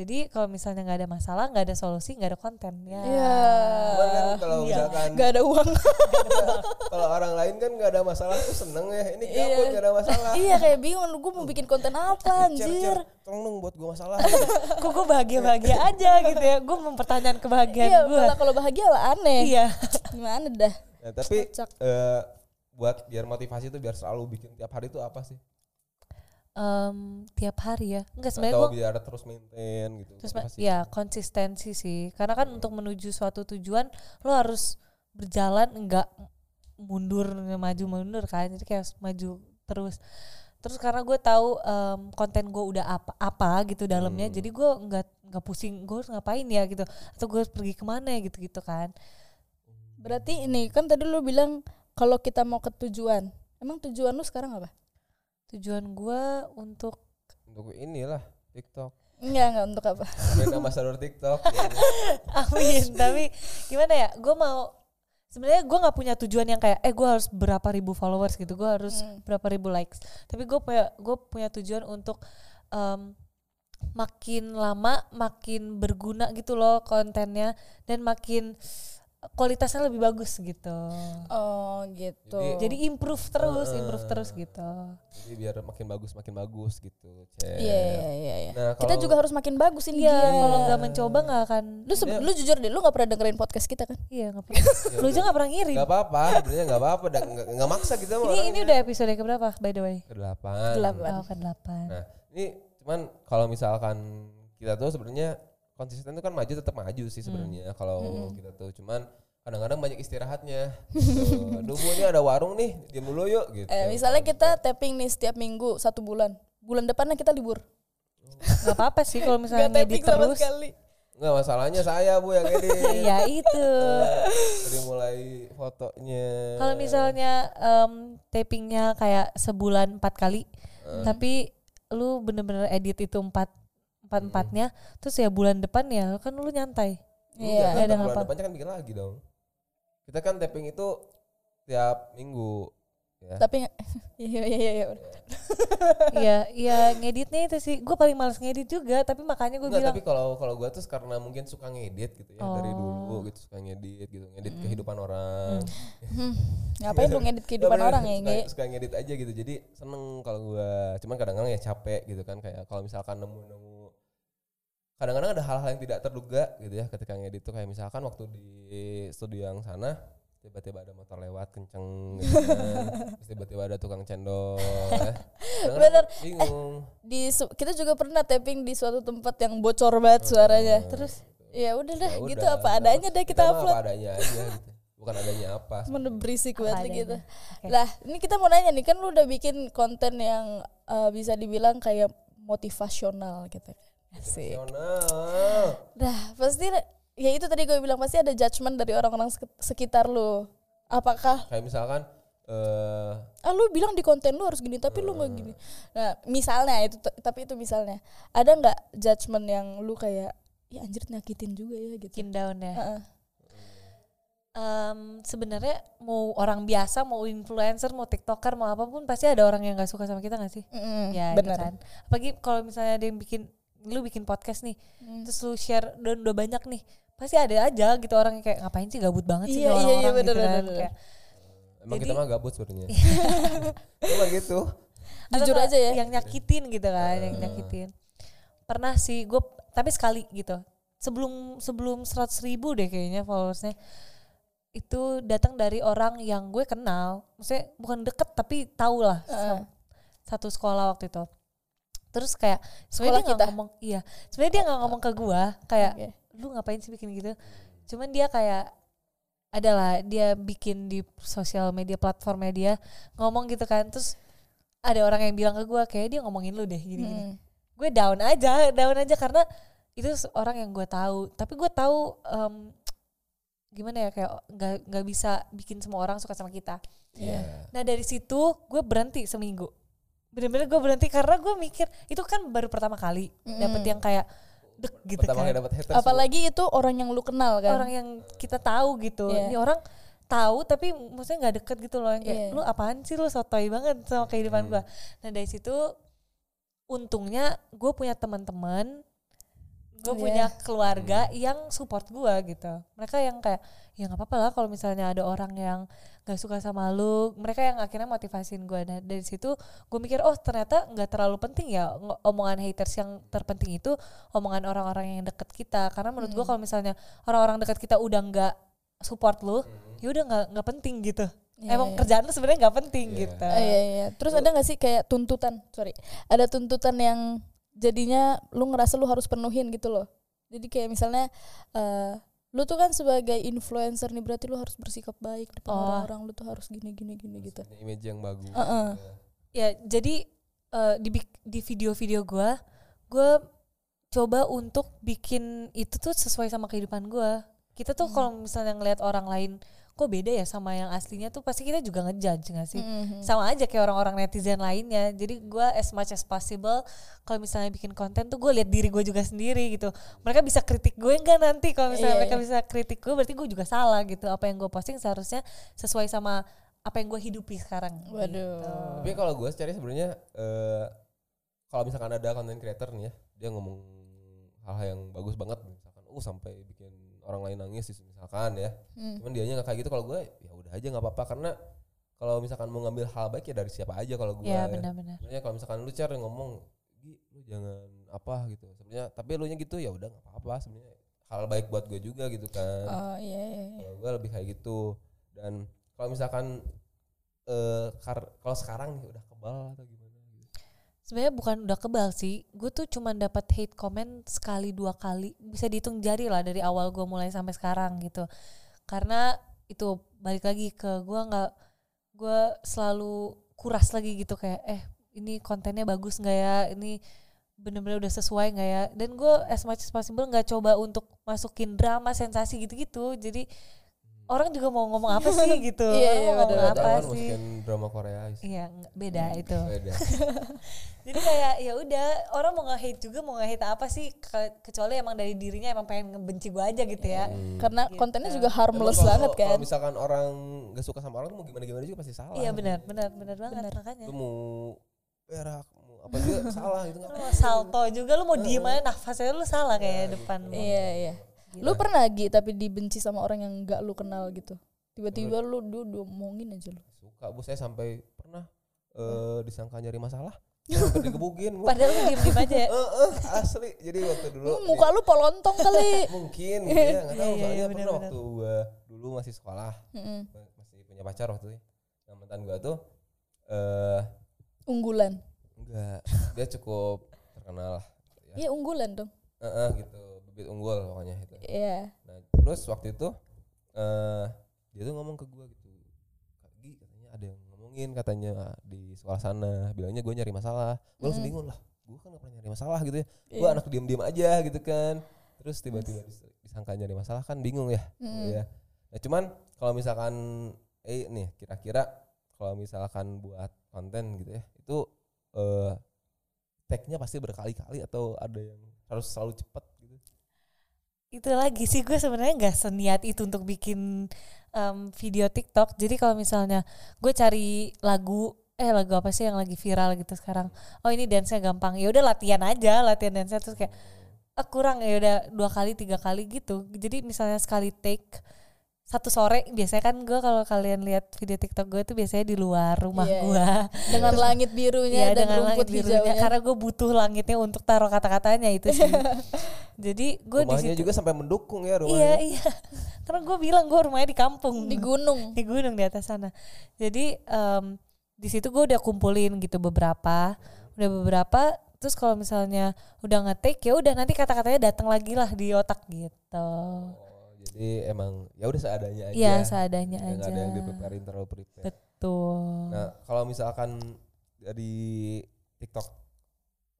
Jadi kalau misalnya nggak ada masalah nggak ada solusi nggak ada konten ya Iya. Cuman kan kalau misalkan Gak ada uang. kalau orang lain kan nggak ada masalah tuh seneng ya. Ini Iya. gabut nggak ada masalah. iya kayak bingung gue mau bikin konten apa Cer, anjir. cer, tolong dong buat gue masalah. kok gue bahagia bahagia aja gitu ya gue mempertanyakan kebahagiaan Iya, gue kalau bahagia lah aneh. iya Gimana dah? Nah, tapi eh, buat biar motivasi tuh biar selalu bikin tiap hari tuh apa sih? Em, tiap hari ya enggak sebenarnya gue biar terus maintain gitu. terus ma- ya konsistensi sih karena kan untuk menuju suatu tujuan lo harus berjalan enggak mundur maju mundur kan jadi kayak maju terus terus karena gue tahu em, konten gue udah apa apa gitu dalamnya Hmm. jadi gue nggak nggak pusing gue harus ngapain ya gitu atau gue harus pergi ke mana ya gitu gitu kan Berarti ini kan tadi lu bilang kalau kita mau ke tujuan. Emang tujuan lu sekarang apa? Tujuan gue untuk Untuk inilah TikTok. Enggak, enggak untuk apa. Brand ambassador TikTok. amin tapi gimana ya gue mau sebenarnya gue nggak punya tujuan yang kayak eh gue harus berapa ribu followers gitu gue harus Hmm. berapa ribu likes tapi gue punya gue punya tujuan untuk em, makin lama makin berguna gitu loh kontennya dan makin kualitasnya lebih bagus gitu Oh, gitu. Jadi- jadi improve terus Heeh. improve terus gitu Jadi biar makin bagus makin bagus gitu. Iya, iya, iya, iya. Nah, Kita juga harus makin bagus ini. iya Gian. kalau nggak mencoba nggak akan Lu sebe- lu jujur deh, lu gak pernah dengerin podcast kita kan? iya nggak pernah lu aja nggak pernah ngirim Gak apa-apa, sebenarnya gak apa-apa, nggak nggak maksa kita ini ini udah episode keberapa by the way ke delapan. Delapan. oh ke delapan Nah, ini cuman kalau misalkan kita tuh sebenarnya konsisten tuh kan maju tetap maju sih sebenarnya kalau kita tuh cuman kadang-kadang banyak istirahatnya. Gitu. Aduh, Bu, ini ada warung nih, diam dulu yuk gitu. Eh, misalnya kita tapping nih setiap minggu satu bulan. Bulan depannya kita libur. nggak apa-apa sih kalau misalnya Gak sama terus sekali. Nggak masalahnya saya Bu yang edit. ya itu Dari mulai fotonya. kalau misalnya em, tapingnya kayak sebulan empat kali tapi lu bener-bener edit itu empat empat empatnya terus ya bulan depan ya kan lu nyantai Iya. Nggak ada bulan ngapa. depannya kan bikin lagi dong. Kita kan tapping itu tiap minggu. Ya. Tapi iya iya iya iya. Iya, iya ngeditnya itu sih. Gue paling males ngedit juga, tapi makanya gue bilang tapi kalau kalau gua tuh karena mungkin suka ngedit gitu ya dari Oh. dulu gitu suka ngedit gitu, ngedit kehidupan orang. Hmm, Ngapain lu ngedit kehidupan orang ya? suka, suka ngedit aja gitu. Jadi seneng kalau gua. Cuman kadang-kadang ya capek gitu kan kayak kalau misalkan nemu-nemu kadang-kadang ada hal-hal yang tidak terduga gitu ya ketika ngedit tuh kayak misalkan waktu di studio yang sana tiba-tiba ada motor lewat kenceng gitu kan. Terus tiba-tiba ada tukang cendol ya. Bener. bingung Di su- kita juga pernah tapping di suatu tempat yang bocor banget suaranya. Terus ya udah dah Ya gitu udah, apa adanya deh kita kita upload. apa adanya aja gitu bukan adanya apa Mana berisik Apa banget adanya. gitu. Oke. Lah, ini kita mau nanya nih, kan lu udah bikin konten yang eh, bisa dibilang kayak motivasional gitu. Asik. Dah, pasti ya itu tadi gue bilang pasti ada judgement dari orang-orang sek- sekitar lu. Apakah kayak misalkan eh ah lu bilang di konten lu harus gini tapi lu nggak gini. Nah, misalnya itu tapi itu misalnya. Ada nggak judgement yang lu kayak ya anjir nyakitin juga ya gitu. bikin down ya. Heeh. Em, sebenarnya mau orang biasa, mau influencer, mau tiktoker, mau apa pun pasti ada orang yang nggak suka sama kita nggak sih? Mm-mm, ya itu benar. kan. Apalagi kalau misalnya ada yang bikin lu bikin podcast nih, Hmm. terus lu share dan udah banyak nih, pasti ada aja gitu orang yang kayak ngapain sih gabut banget sih Iya, nih iya, iya, orang-orang bener, gitu bener, kan. bener. Kayak, emang Jadi- kita mah gabut sebenarnya emang gitu atau Jujur aja ya. yang nyakitin gitu kan yang nyakitin pernah sih gue tapi sekali gitu sebelum sebelum seratus ribu deh kayaknya followersnya itu datang dari orang yang gue kenal maksudnya bukan deket tapi tahu lah Heeh. satu sekolah waktu itu terus kayak Sekolah sebenarnya dia nggak kita? ngomong iya sebenarnya dia nggak ngomong ke gue kayak Oke. lu ngapain sih bikin gitu cuman dia kayak adalah dia bikin di sosial media platformnya dia ngomong gitu kan terus ada orang yang bilang ke gue kayak dia ngomongin lu deh gini gini Hmm. gue down aja down aja karena itu orang yang gue tahu tapi gue tahu em, gimana ya kayak nggak nggak bisa bikin semua orang suka sama kita Iya. nah dari situ gue berhenti seminggu bener-bener gue berhenti karena gue mikir itu kan baru pertama kali dapet yang kayak dek gitu pertama kan kali dapat haters Apalagi itu orang yang lu kenal kan. orang yang kita tahu gitu Iya. ini orang tahu tapi maksudnya nggak deket gitu loh yang kayak Iya. lu apaan sih lu sotoy banget sama kehidupan Hmm. gua nah dari situ untungnya gue punya teman-teman gue Iya. punya keluarga Hmm. yang support gua gitu mereka yang kayak ya nggak apa-apa lah kalau misalnya ada orang yang gak suka sama lu mereka yang akhirnya motivasiin gue nah dari situ gue mikir oh ternyata nggak terlalu penting ya omongan haters yang terpenting itu omongan orang-orang yang deket kita karena menurut gua Hmm. kalau misalnya orang-orang dekat kita udah nggak support lu ya udah nggak nggak penting gitu Iya, emang iya. kerjaan lu sebenarnya nggak penting Iya. gitu Ah, iya iya. Terus ada gak sih kayak tuntutan? Sorry, ada tuntutan yang jadinya lu ngerasa lu harus penuhin gitu loh. Jadi kayak misalnya eh lu tuh kan sebagai influencer nih berarti lu harus bersikap baik depan Oh. orang-orang, lu tuh harus gini gini gini gitu. Punya image yang bagus Heeh. ya jadi eh, di di video-video gua gue coba untuk bikin itu tuh sesuai sama kehidupan gua kita tuh Hmm. kalau misalnya ngelihat orang lain kok beda ya sama yang aslinya tuh pasti kita juga ngejudge gak sih Mhm. sama aja kayak orang-orang netizen lainnya jadi gua as much as possible kalau misalnya bikin konten tuh gue lihat diri gue juga sendiri gitu mereka bisa kritik gue enggak nanti kalau misalnya Iya, mereka iya. bisa kritik gue berarti gue juga salah gitu apa yang gue posting seharusnya sesuai sama apa yang gue hidupi sekarang Waduh. gitu. Tapi kalau gue secara sebenarnya eh kalau misalkan ada content creator nih ya, dia ngomong hal-hal yang bagus banget misalkan uh sampai bikin orang lain nangis misalkan ya. Hmm. Cuman dianya nggak kayak gitu kalau gue ya udah aja nggak apa-apa karena kalau misalkan mau ngambil hal baik ya dari siapa aja kalau gue. ya benar-benar Sebenarnya kalau misalkan lu cari ngomong, lu jangan apa gitu. Sebenarnya tapi lu nya gitu ya udah nggak apa-apa sebenarnya hal baik buat gue juga gitu kan. Oh iya iya. iya. Kalau gue lebih kayak gitu. Dan kalau misalkan eh kalau sekarang nih udah kebal atau gimana. Sebenarnya bukan udah kebal sih. Gue tuh cuman dapat hate comment sekali dua kali. Bisa dihitung jari lah dari awal gue mulai sampai sekarang gitu. Karena itu balik lagi ke gue nggak gue selalu kuras lagi gitu kayak eh ini kontennya bagus nggak ya? Ini bener-bener udah sesuai nggak ya? Dan gue as much as possible nggak coba untuk masukin drama sensasi gitu-gitu. Jadi orang juga mau ngomong apa sih gitu Iya, Orang iya, mau ngomong apa sih masukin drama Korea gitu. iya beda itu Beda. jadi kayak ya udah orang mau nge-hate juga mau nge-hate apa sih ke- kecuali emang dari dirinya emang pengen ngebenci gue aja gitu ya. Karena Gitu. kontennya juga harmless kalau- banget kan. Kalau misalkan orang gak suka sama orang mau gimana gimana juga pasti salah. Iya benar benar benar banget Benar. makanya. Lu mau berak, mau apa juga salah gitu Lu salto juga lu mau diem aja nafasnya lu salah kayak depan lu. Iya iya. Lu pernah Gi tapi dibenci sama orang yang gak lu kenal gitu? Tiba-tiba lu dia diomongin aja lu. suka bu saya sampai pernah eh disangka nyari masalah digebukin Bu. Padahal lu diem diem aja ya. Eh, eh, asli jadi waktu dulu Hmm, muka lu polontong kali. mungkin ya nggak tahu Iya, soalnya iya, pernah waktu gua dulu masih sekolah Mm-mm. masih punya pacar waktu itu nah, mantan gua tuh eh Unggulan. enggak dia cukup terkenal lah ya. Iya unggulan dong. Eh, eh, gitu bibit unggul pokoknya itu Iya. nah terus waktu itu eh dia tuh ngomong ke gua gitu. Kak Gi katanya ada yang ngomongin katanya di sekolah sana. Bilangnya gue nyari masalah. Gue langsung Mm. bingung lah. Gue kan gak pernah nyari masalah gitu ya. Gue Iya. anak diem aja gitu kan. Terus tiba-tiba dis- disangka nyari masalah kan bingung ya. Mm. ya nah cuman kalau misalkan eh nih kira-kira kalau misalkan buat konten gitu ya itu eh tag-nya pasti berkali-kali atau ada yang harus selalu cepat itu lagi sih gue sebenarnya nggak seniat itu untuk bikin em, video TikTok. Jadi kalau misalnya gue cari lagu eh lagu apa sih yang lagi viral gitu sekarang. Oh ini dance-nya gampang. Ya udah latihan aja, latihan dance-nya terus kayak ah, kurang ya udah dua kali tiga kali gitu. Jadi misalnya sekali take satu sore biasanya kan gue kalau kalian lihat video TikTok gue tuh biasanya di luar rumah Iya, gue. Dengan langit birunya Iya dan dengan rumput langit birunya hijaunya. karena gue butuh langitnya untuk taruh kata-katanya itu sih. Jadi gue di rumahnya situ juga sampai mendukung ya Iya rumahnya iya. Karena gue bilang gue rumahnya di kampung di gunung. di gunung di atas sana. Jadi em, di situ gue udah kumpulin gitu beberapa, udah beberapa. Terus kalau misalnya udah ngetik ya udah nanti kata-katanya datang lagi lah di otak gitu. Jadi emang ya udah seadanya aja. Iya seadanya Nggak aja. ada yang di preparein terlalu prepare. Betul. Nah, kalau misalkan dari TikTok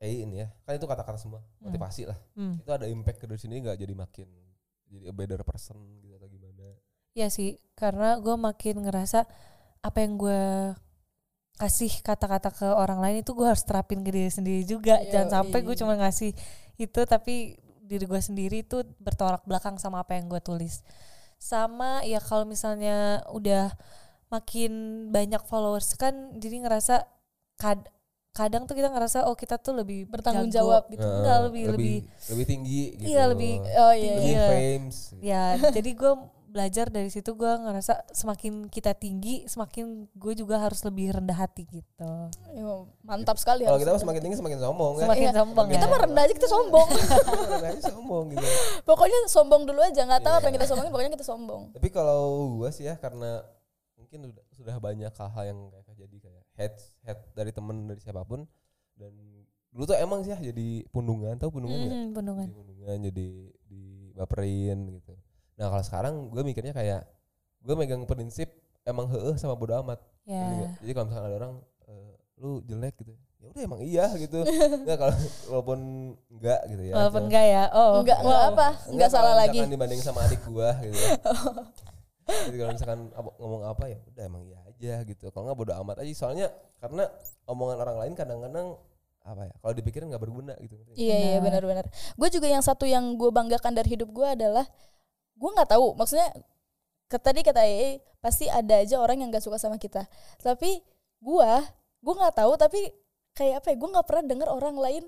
eh ini ya, kan itu kata-kata semua, motivasi lah. Hmm. Itu ada impact ke dari sini nggak jadi makin jadi a better person gitu atau gimana? Iya sih, karena gue makin ngerasa apa yang gue kasih kata-kata ke orang lain itu gue harus terapin ke diri sendiri juga. Yoi. Jangan sampai gue cuma ngasih itu tapi diri gue sendiri itu bertolak belakang sama apa yang gue tulis. sama ya kalau misalnya udah makin banyak followers kan jadi ngerasa kad kadang tuh kita ngerasa oh kita tuh lebih Bertanggung jago. jawab gitu. Enggak, Eh, lebih- lebih- lebih tinggi gitu. Iya, lebih- Oh iya. lebih iya. ya jadi gue belajar dari situ gue ngerasa semakin kita tinggi semakin gue juga harus lebih rendah hati gitu Iya, mantap sekali. Kalau kita semakin tinggi semakin sombong kan. semakin Iya. sombong kita ya mah rendah aja kita sombong. Rendahnya sombong gitu. pokoknya sombong dulu aja nggak tahu apa yang Iya. kita sombongin pokoknya kita sombong. Tapi kalau gua sih ya karena mungkin udah sudah banyak hal-hal yang kayak terjadi kayak head head dari temen dari siapa pun dan dulu tuh emang sih ya jadi pundungan tahu pundungan ya Hmm, pundungan jadi pundungan jadi dibaperin gitu nah kalau sekarang gue mikirnya kayak gue megang prinsip emang heeh sama bodo amat Ngerti ya jadi kalau misalkan ada orang eh, lu jelek gitu ya udah emang iya gitu nggak kalau walaupun enggak gitu ya walaupun enggak ya oh Enggak enggak apa, enggak kalau salah lagi. dibanding sama adik gua gitu ya. Jadi kalau misalkan ngomong apa ya udah emang iya aja gitu. Kalau nggak bodo amat aja soalnya karena omongan orang lain kadang-kadang apa ya kalau dipikirin nggak berguna gitu. Iya iya Benar. benar-benar. Gue juga yang satu yang gue banggakan dari hidup gue adalah gue nggak tahu maksudnya ke tadi kata EE pasti ada aja orang yang gak suka sama kita. Tapi gue gue nggak tahu tapi kayak apa ya gue nggak pernah dengar orang lain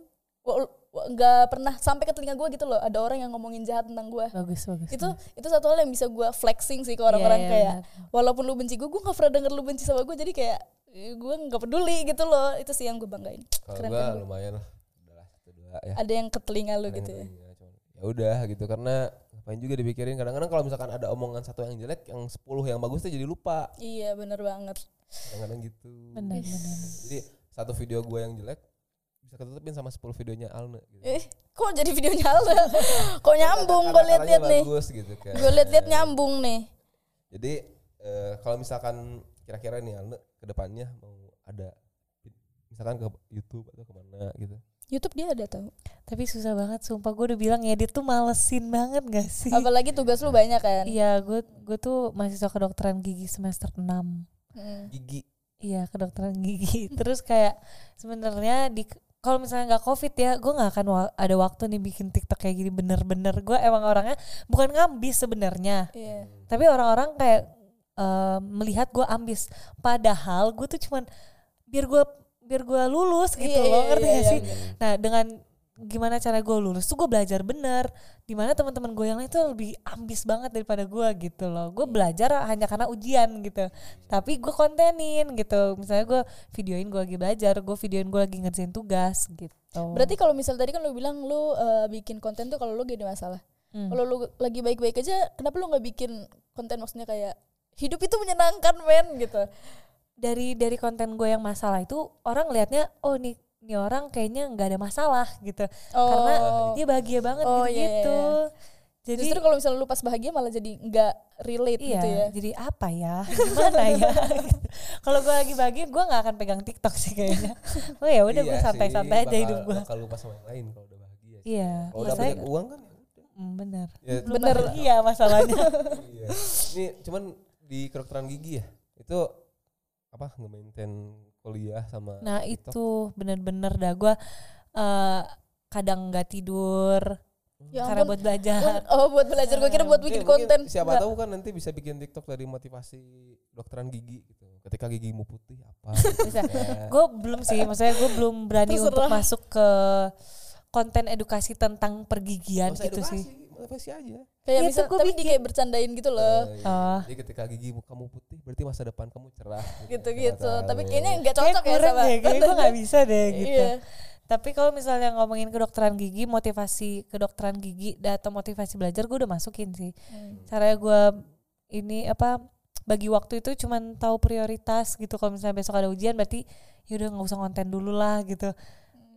nggak pernah sampai ke telinga gue gitu loh ada orang yang ngomongin jahat tentang gue bagus bagus itu itu satu hal yang bisa gue flexing sih ke orang-orang Iya, iya, kayak benar. walaupun lu benci gue gue nggak pernah denger lu benci sama gue jadi kayak gue nggak peduli gitu loh itu sih yang gue banggain Keren lumayan lah. Ya. ada yang ke telinga lu Ada gitu ya Ya udah gitu karena ngapain juga dipikirin. Kadang-kadang kalau misalkan ada omongan satu yang jelek yang 10 yang bagus tuh jadi lupa. Iya bener banget. Kadang-kadang gitu. Benar benar jadi satu video gue yang jelek bisa ketutupin sama 10 videonya Alne gitu. eh kok jadi videonya Alda kok nyambung gue liat-liat nih? bagus gitu kan. Gue liat-liat nyambung nih. Jadi eh, kalau misalkan kira-kira nih Alne ke depannya mau ada misalkan ke YouTube atau ke mana gitu. YouTube dia ada tau tapi susah banget sumpah gue udah bilang ya dia tuh malesin banget gak sih apalagi tugas lu banyak kan iya gue gue tuh mahasiswa kedokteran gigi semester 6 Mm. Gigi. Iya kedokteran gigi. Terus kayak sebenarnya di kalau misalnya nggak covid ya, gue nggak akan wa- ada waktu nih bikin TikTok kayak gini bener-bener. Gue emang orangnya bukan ngambis sebenarnya, iya tapi orang-orang kayak eh, melihat gue ambis. Padahal gue tuh cuman biar gue biar gue lulus gitu Iya, loh, iya, ngerti iya, gak iya. sih? Nah dengan gimana cara gue lulus tuh gue belajar bener. Di mana teman-teman gue yang lain tuh lebih ambis banget daripada gue gitu loh. Gue belajar hanya karena ujian gitu. Tapi gue kontenin gitu. Misalnya gue videoin gue lagi belajar, gue videoin gue lagi ngerjain tugas gitu. berarti kalau misal tadi kan lu bilang lu eh, bikin konten tuh kalau lu gak ada masalah Hmm. kalau lu lagi baik-baik aja kenapa lu nggak bikin konten maksudnya kayak hidup itu menyenangkan men gitu dari dari konten gue yang masalah itu orang liatnya oh nih nih orang kayaknya nggak ada masalah gitu. Karena dia bahagia banget Oh, gitu. iya, iya, iya. Jadi justru kalau misalnya lu pas bahagia malah jadi nggak relate Iya, gitu ya jadi apa ya? Gimana ya? Kalau gue lagi bahagia, gue nggak akan pegang TikTok sih kayaknya. Oh ya udah gue Iya santai-santai sih, aja hidup gue. Bakal lupa sama yang lain kalau udah bahagia. sih. Iya, Kalau udah banyak uang kan ya. Hmm, bener. Ya, Bener. bahagia masalahnya. iya. Ini cuman di kedokteran gigi ya. Itu apa nge-maintain kuliah sama Nah TikTok? itu bener-bener dah gue eh, kadang nggak tidur Ya karena ampun. buat belajar. oh buat belajar gue kira buat Iya, bikin mungkin konten Siapa Nggak. tahu kan nanti bisa bikin TikTok dari motivasi dokteran gigi gitu. Ketika gigimu putih apa? gitu. Bisa. Ya. gue belum sih, maksudnya gue belum berani Terserah. untuk masuk ke konten edukasi tentang pergigian usah gitu edukasi, sih. Motivasi aja. kayak Iya, bisa tapi di bikin. kayak bercandain gitu loh Eh, iya. Oh. Jadi ketika gigimu kamu putih berarti masa depan kamu cerah. gitu-gitu Nggak tapi tahu. kayaknya nggak Kayak cocok ya kurang sama deh, kayak gue gak bisa deh gitu. Iya. Tapi kalau misalnya ngomongin kedokteran gigi, motivasi kedokteran gigi atau motivasi belajar gue udah masukin sih. Hmm. Caranya gue ini apa bagi waktu itu cuman tahu prioritas gitu. Kalau misalnya besok ada ujian berarti ya udah nggak usah konten dulu lah gitu.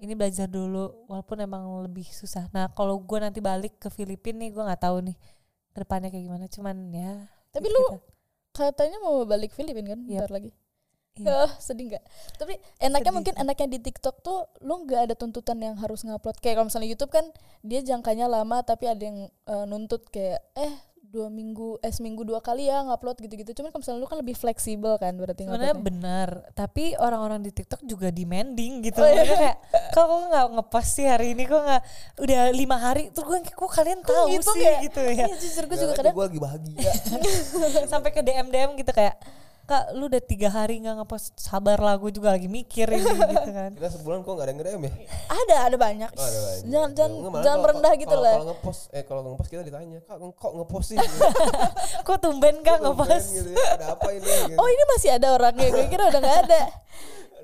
Ini belajar dulu walaupun emang lebih susah. Nah kalau gue nanti balik ke Filipina nih gue nggak tahu nih ke depannya kayak gimana. Cuman ya. Tapi gitu lu kita. katanya mau balik Filipina kan Yap. bentar lagi Iya. Ah, sedih nggak? Tapi enaknya Sedih mungkin enaknya di TikTok tuh lu nggak ada tuntutan yang harus ngupload. Kayak kalau misalnya YouTube kan dia jangkanya lama tapi ada yang eh, nuntut kayak eh dua minggu eh seminggu dua kali ya ngupload gitu-gitu. Cuman kalau misalnya lu kan lebih fleksibel kan berarti Sebenarnya benar, tapi orang-orang di TikTok juga demanding gitu. Oh, iya. Mereka kayak kok kok nggak ngepost sih hari ini kok nggak udah lima hari tuh gue kok kalian tahu gitu sih kayak- gitu ya Iya jujur gue juga kadang gue lagi bahagia. sampai ke DM DM gitu kayak kak lu udah tiga hari nggak ngepost sabar lah gue juga lagi mikir ini gitu kan Kita sebulan kok nggak ada yang nge-DM ya? ada ada banyak. Oh, ada banyak. Jangan jangan jangan kalau- merendah gitu kalau- lah. Kalau ngepost, eh kalau ngepost kita ditanya, kak kok ngepost sih? kok tumben kak ngepost gitu ya, ada apa ini? Gitu. Oh ini masih ada orangnya, gue kira udah nggak ada.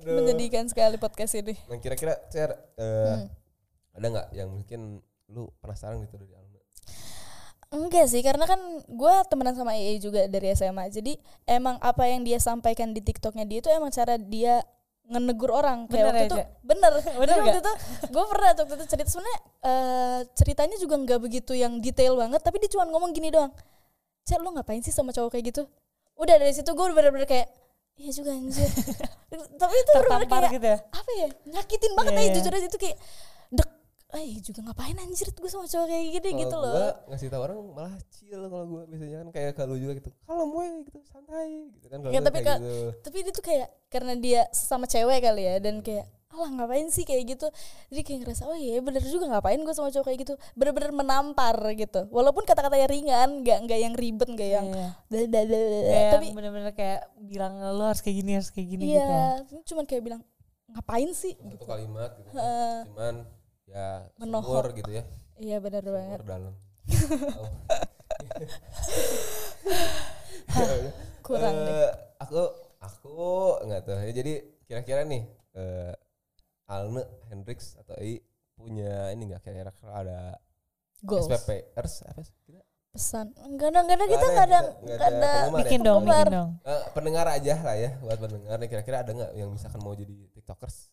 Menjadikan sekali podcast ini. Nah kira-kira Cer, eh, ada nggak yang mungkin lu penasaran gitu dari? Enggak sih, karena kan gue temenan sama EE juga dari SMA. Jadi emang apa yang dia sampaikan di TikToknya dia itu emang cara dia ngenegur orang. Kayak Bener waktu ya, itu bener. Bener Jadi waktu itu gue pernah waktu itu cerita sebenarnya eh, ceritanya juga nggak begitu yang detail banget, tapi dia cuma ngomong gini doang. Cek lu ngapain sih sama cowok kayak gitu? Udah dari situ gue bener-bener kayak Iya juga anjir. tapi itu bener-bener tertampar kayak gitu ya apa ya nyakitin banget Iya, aja iya. jujur aja itu kayak dek eh juga ngapain anjir gue sama cowok kayak gini gitu Kalau loh gua ngasih tau orang malah chill kalau gue biasanya kan kayak kalau juga gitu. Kalau gue gitu santai gitu kan. Kalau Ya, tapi kayak kal- gitu. tapi dia tuh kayak karena dia sama cewek kali ya dan kayak alah ngapain sih kayak gitu jadi kayak ngerasa oh iya bener juga ngapain gue sama cowok kayak gitu bener-bener menampar gitu walaupun kata-katanya ringan nggak nggak yang ribet nggak yang Iya. dadadadada. Kayak tapi bener-bener kayak bilang lu harus kayak gini harus kayak gini iya gitu ya cuman kayak bilang ngapain sih Satu kalimat gitu. kan. Heeh. Cuman ya Menohok. sumur gitu ya. iya bener banget dalam. kurang Eh, deh Aku aku nggak tahu ya. Jadi kira-kira nih eh Alne Hendrix atau I punya ini nggak kira-kira ada goals SPPers apa sih? Pesan enggak ada enggak ada kita ada, nggak ada nggak- nggak nggak ada ya? bikin dong bikin dong Eh, pendengar aja lah ya buat pendengar nih kira-kira ada nggak yang misalkan mau jadi tiktokers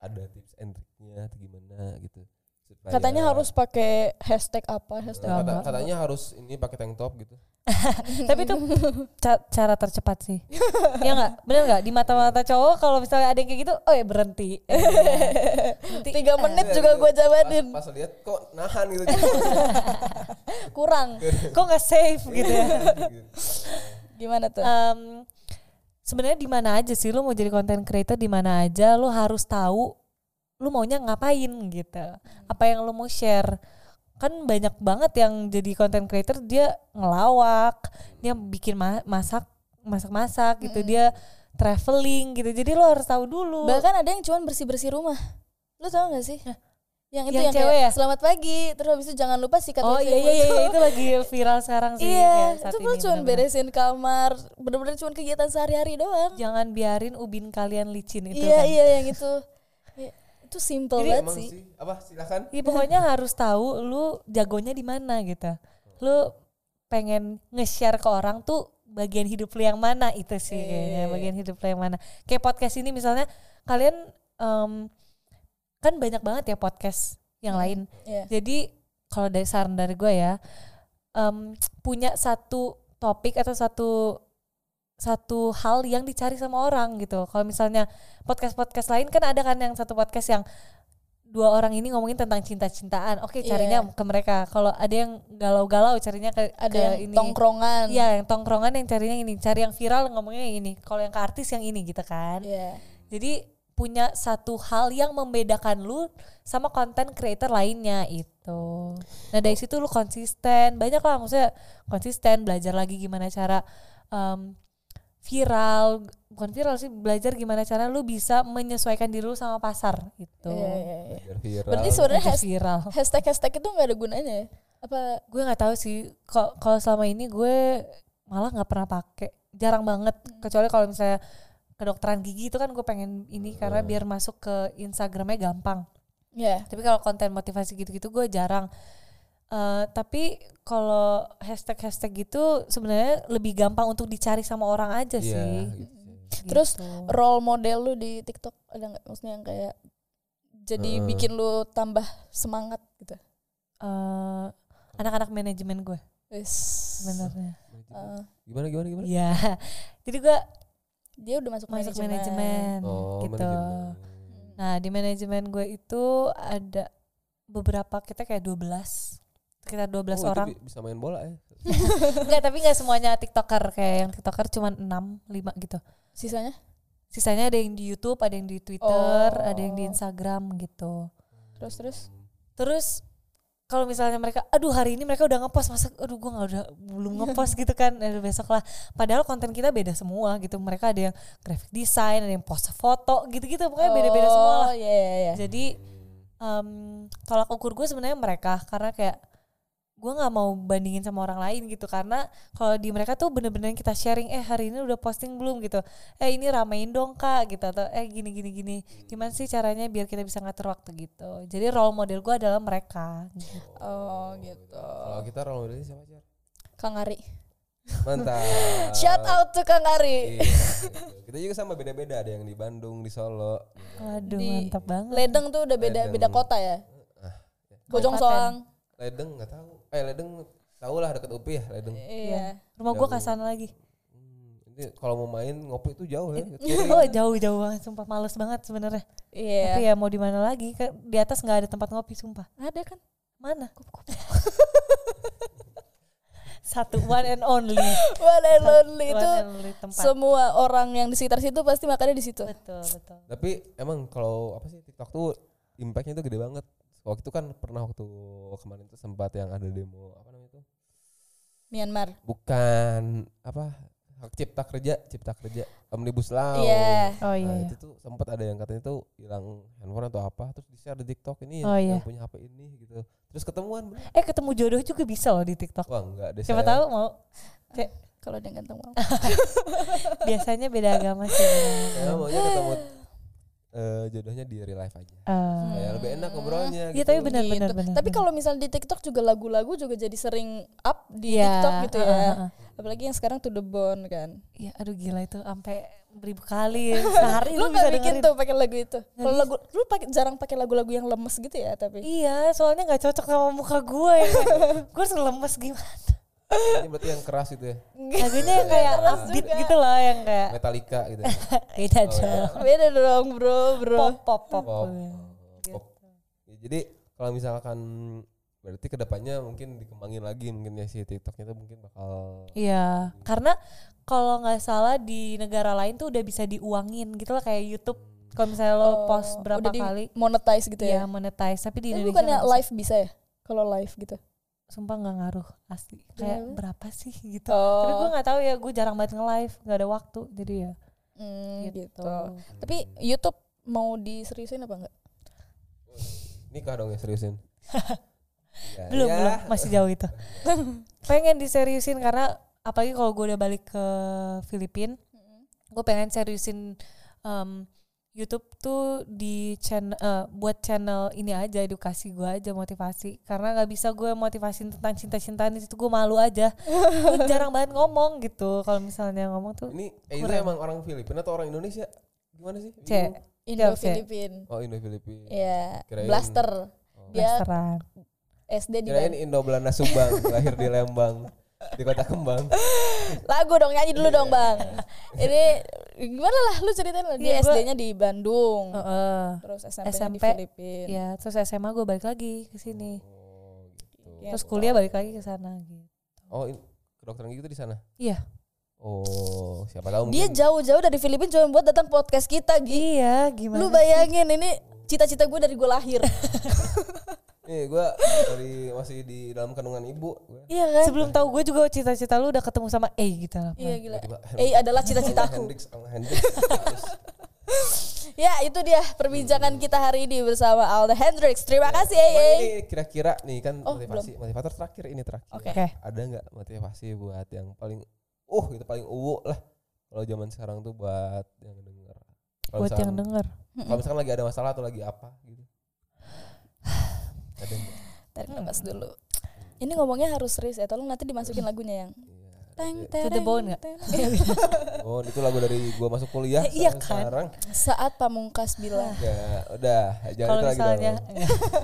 ada tips and triknya atau gimana gitu. Supaya- katanya harus pakai hashtag apa hashtag Kata- apa? katanya harus ini pakai tank top gitu. Tapi itu ca- cara tercepat sih. Ya nggak? Bener nggak? Di mata-mata cowok kalau misalnya ada yang kayak gitu oh ya berhenti. Tiga menit Iya, juga gitu. gue jabanin pas, pas lihat kok nahan gitu. Kurang. Kok nggak safe gitu ya? Gimana tuh? Em, sebenarnya di mana aja sih? Lu mau jadi content creator di mana aja? Lu harus tahu lu maunya ngapain gitu. Apa yang lu mau share. Kan banyak banget yang jadi content creator dia ngelawak dia bikin ma- masak masak-masak gitu. Dia traveling gitu. Jadi lu harus tahu dulu. Bahkan ada yang cuman bersih bersih rumah. Lu tau gak sih yang itu Yang yang, cewek kayak ya? selamat pagi terus habis itu jangan lupa sikat oh iya iya mulut." iya iya, itu lagi viral sekarang sih iya ya, saat itu ini, bener-bener. beresin kamar bener-bener cuman kegiatan sehari-hari doang jangan biarin ubin kalian licin itu iya kan iya yang itu Ya, itu simple Jadi banget sih sih apa silakan Iya pokoknya harus tahu lu jagonya di mana gitu. Lu pengen nge-share ke orang tuh bagian hidup lu yang mana itu sih kayaknya bagian hidup lu yang mana. Kayak podcast ini misalnya kalian em, kan banyak banget ya podcast yang lain. Iya. Jadi kalau dari saran dari gue ya em, punya satu topik atau satu satu hal yang dicari sama orang gitu. Kalau misalnya podcast-podcast lain kan ada kan yang satu podcast yang dua orang ini ngomongin tentang cinta-cintaan. Oke, Iya. carinya ke mereka. Kalau ada yang galau-galau carinya ke ada ke yang ini. tongkrongan Iya, yang tongkrongan yang carinya ini, cari yang viral ngomongnya yang ini. Kalau yang ke artis yang ini gitu kan. Iya. Jadi punya satu hal yang membedakan lu sama konten creator lainnya itu. Nah dari situ lu konsisten, banyak lah maksudnya konsisten belajar lagi gimana cara em, viral, bukan viral sih belajar gimana cara lu bisa menyesuaikan diri lu sama pasar gitu. Iya, iya, iya. biar viral berarti sebenarnya has- viral. hashtag hashtag itu nggak ada gunanya ya apa Gue nggak tahu sih. Kok kalau selama ini gue malah nggak pernah pakai, jarang banget. Kecuali kalau misalnya kedokteran gigi itu kan gue pengen ini karena biar masuk ke Instagramnya gampang. ya tapi kalau konten motivasi gitu-gitu gue jarang Eh, tapi kalau hashtag-hashtag gitu sebenarnya lebih gampang untuk dicari sama orang aja Iya, sih gitu. Terus Gitu. role model lu di TikTok ada nggak maksudnya yang kayak jadi Heeh. bikin lu tambah semangat gitu Eh, anak-anak manajemen gue Wis. sebenarnya Heeh. gimana gimana gimana Iya jadi gue dia udah masuk, masuk manajemen, manajemen oh gitu. manajemen. nah di manajemen gue itu ada beberapa kita kayak 12 sekitar 12 Oh, itu orang. bi- bisa main bola ya? Enggak tapi nggak semuanya tiktoker kayak yang tiktoker cuma 6 5 gitu. Sisanya? Sisanya ada yang di YouTube ada yang di Twitter Oh. ada yang di Instagram gitu. Terus terus. terus kalau misalnya mereka aduh hari ini mereka udah ngepost masa aduh gua nggak udah belum ngepost gitu kan aduh besok lah. Padahal konten kita beda semua gitu mereka ada yang graphic design ada yang post foto gitu-gitu pokoknya beda-beda semua lah. Oh, iya iya iya. jadi em, tolak ukur gue sebenarnya mereka karena kayak gue nggak mau bandingin sama orang lain gitu karena kalau di mereka tuh bener-bener kita sharing eh hari ini udah posting belum gitu eh ini ramein dong kak gitu atau eh gini gini gini gimana sih caranya biar kita bisa ngatur waktu gitu jadi role model gue adalah mereka gitu. Oh gitu. Kalau kita role modelnya siapa sih? Kang Ari. Mantap. Shout out to Kang Ari. Iya, gitu. Kita juga sama beda-beda ada yang di Bandung, di Solo. waduh Di mantap banget Ledeng tuh udah beda Ledeng. beda kota ya. Ah, ya. Bojong. Soang. Ledeng nggak tahu. Eh Ledeng tahu lah dekat UPI ya Ledeng. Iya. rumah gue ke sana lagi Hmm, ini kalau mau main ngopi itu jauh ya. oh jauh jauh banget sumpah males banget sebenarnya Iya. tapi ya mau di mana lagi di atas nggak ada tempat ngopi sumpah Ada kan? mana satu one and only One and only One itu and only tempat semua orang yang di sekitar situ pasti makannya di situ. betul betul Tapi emang kalau apa sih TikTok tuh impactnya tuh gede banget. Waktu itu kan pernah waktu kemarin tuh sempat yang ada demo apa namanya itu? Myanmar. Bukan apa hak cipta kerja, cipta kerja omnibus law. Iya. oh Nah, iya, iya. itu tuh sempat ada yang katanya tuh hilang handphone atau apa terus di share di TikTok ini Oh, yang iya. punya HP ini gitu. Terus ketemuan bener. eh ketemu jodoh juga bisa loh di TikTok Wah, enggak deh siapa saya. tahu mau Kalau dia ganteng mau. biasanya beda agama sih Saya maunya ketemu eh, jodohnya di real life aja. Eh, Kayak lebih enak ngobrolnya Iya gitu. tapi benar Gitu. benar benar. Tapi kalau misalnya di TikTok juga lagu-lagu juga jadi sering up di Iya, TikTok gitu ya. ah. Apalagi yang sekarang to the bone kan. Iya, aduh gila itu sampai beribu kali sehari lu lu bisa nggak bikin dengerin. tuh pakai lagu itu. Kalau lagu lu pakai jarang pakai lagu-lagu yang lemes gitu ya tapi. Iya, soalnya nggak cocok sama muka gue ya. gue harus lemes gimana? Ini berarti yang keras itu ya. Lagunya yang kayak upbeat gitu loh, yang kayak Metallica gitu. beda Oh, dong. iya. Beda dong, Bro, Bro. Pop pop pop. Pop. Gitu. Pop. Ya, jadi kalau misalkan berarti ke depannya mungkin dikembangin lagi mungkin ya si TikToknya itu mungkin bakal Iya, karena kalau nggak salah di negara lain tuh udah bisa diuangin gitu lah kayak YouTube. Kalau misalnya lo post berapa Oh, udah kali, monetize gitu ya ya. monetize. Tapi di Indonesia bukannya live bisa ya? Kalau live gitu. Sumpah nggak ngaruh asli. Kayak Iya. berapa sih gitu. Oh. Tapi gue nggak tahu ya, gue jarang banget nge-live, nggak ada waktu. Jadi ya Hmm, gitu. gitu. Tapi YouTube mau diseriusin apa enggak? nikah dong ya seriusin. Ya, belum ya. belum masih jauh itu pengen diseriusin karena apalagi kalau gue udah balik ke Filipina gue pengen seriusin em, YouTube tuh di channel eh, buat channel ini aja edukasi gue aja motivasi karena nggak bisa gue motivasin tentang cinta-cintaan itu gue malu aja gue jarang banget ngomong gitu kalau misalnya ngomong tuh Ini eh, itu emang orang Filipina atau orang Indonesia? Gimana sih? C. Indo. Filipin. Oh Indo Filipina. Iya, Kirain- Blaster. Oh. Dia blasteran SD di Kirain Indo Belanda Subang, lahir di Lembang, di Kota Kembang. lagu dong nyanyi dulu dong bang. Ini gimana lah lu ceritain lah. Dia Iya, gua- SD-nya di Bandung Heeh. terus SMP, di SMP, Filipina. ya terus SMA gue balik lagi ke sini. Oh, gitu. Ya, terus kuliah balik lagi ke sana gitu. Oh, kedokteran gitu di sana. iya. Oh, siapa tahu dia jauh-jauh dari Filipina cuma buat datang podcast kita Gi. Iya gimana lu bayangin ini cita-cita gue dari gue lahir Nih, gua dari masih di dalam kandungan ibu. Gua. iya kan sebelum tahu gue juga cita-cita lu udah ketemu sama A gitu lah iya gila eh adalah cita-citaku ya itu dia perbincangan kita hari ini bersama Alda Hendrix terima kasih cuman eh ini kira-kira nih kan Oh, motivasi, motivator terakhir ini terakhir. Oke. Oke. Ada nggak motivasi buat yang paling uh itu paling uwu lah kalau zaman sekarang tuh buat yang denger. Kalau buat yang misalkan- denger Kalau misalkan lagi ada masalah atau lagi apa gitu. Tarik nafas dulu ini ngomongnya harus serius ya tolong nanti dimasukin lagunya yang Iya. teng Iya. To the bone nggak? teng. Oh, itu lagu dari gua masuk kuliah. Ya, iya kan? Sekarang. saat pamungkas bilang Ya, udah, jangan kalau itu lagi misalnya dong.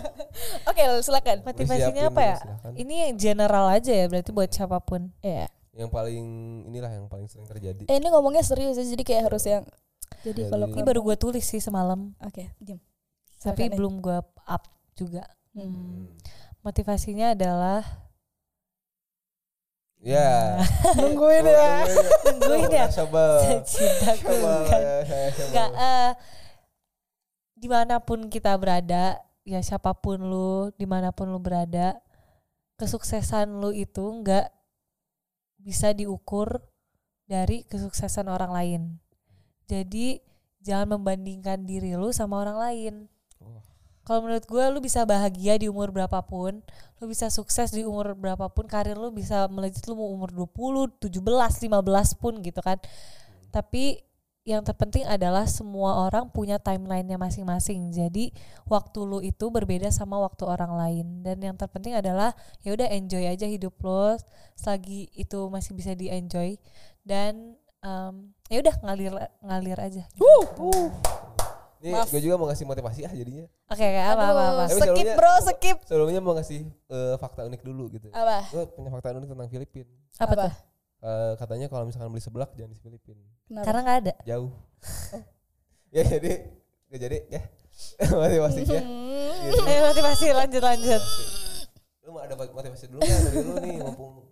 oke silakan motivasinya apa ya silakan. ini yang general aja ya berarti buat siapa pun ya Yang paling inilah yang paling sering terjadi. Eh ini ngomongnya serius ya, jadi kayak harus yang jadi Jadi- kalau ini baru gue tulis sih semalam Oke, diam. tapi belum gue up juga Hmm. Hmm. motivasinya adalah Ya. Nungguin ya. Nungguin ya? Coba. Cintaku kan. ya, coba. Enggak, eh, di mana pun kita berada, ya siapa pun lu, di mana pun lu berada, kesuksesan lu itu enggak bisa diukur dari kesuksesan orang lain. Jadi jangan membandingkan diri lu sama orang lain. Kalau menurut gue lu bisa bahagia di umur berapapun, lu bisa sukses di umur berapapun, karir lu bisa melejit lu mau umur 20, 17, 15 pun gitu kan. Tapi yang terpenting adalah semua orang punya timelinenya masing-masing. Jadi waktu lu itu berbeda sama waktu orang lain. Dan yang terpenting adalah ya udah enjoy aja hidup lo selagi itu masih bisa di enjoy. Dan em, ya udah ngalir ngalir aja. Ini gue juga mau ngasih motivasi ah jadinya. Oke, kayak apa apa apa. Tapi skip sebelumnya- bro, skip. Sebelumnya mau ngasih eh, fakta unik dulu gitu. Apa? Gue punya fakta unik tentang Filipina. Apa, Apa? tuh? Eh, katanya kalau misalkan beli seblak jangan di Filipina. Kenapa? Karena nggak ada. Jauh. ya jadi gak jadi ya. Motivasinya. Gitu. Eh motivasi lanjut lanjut. Lu mau ada motivasi dulu kan dari lu nih mumpung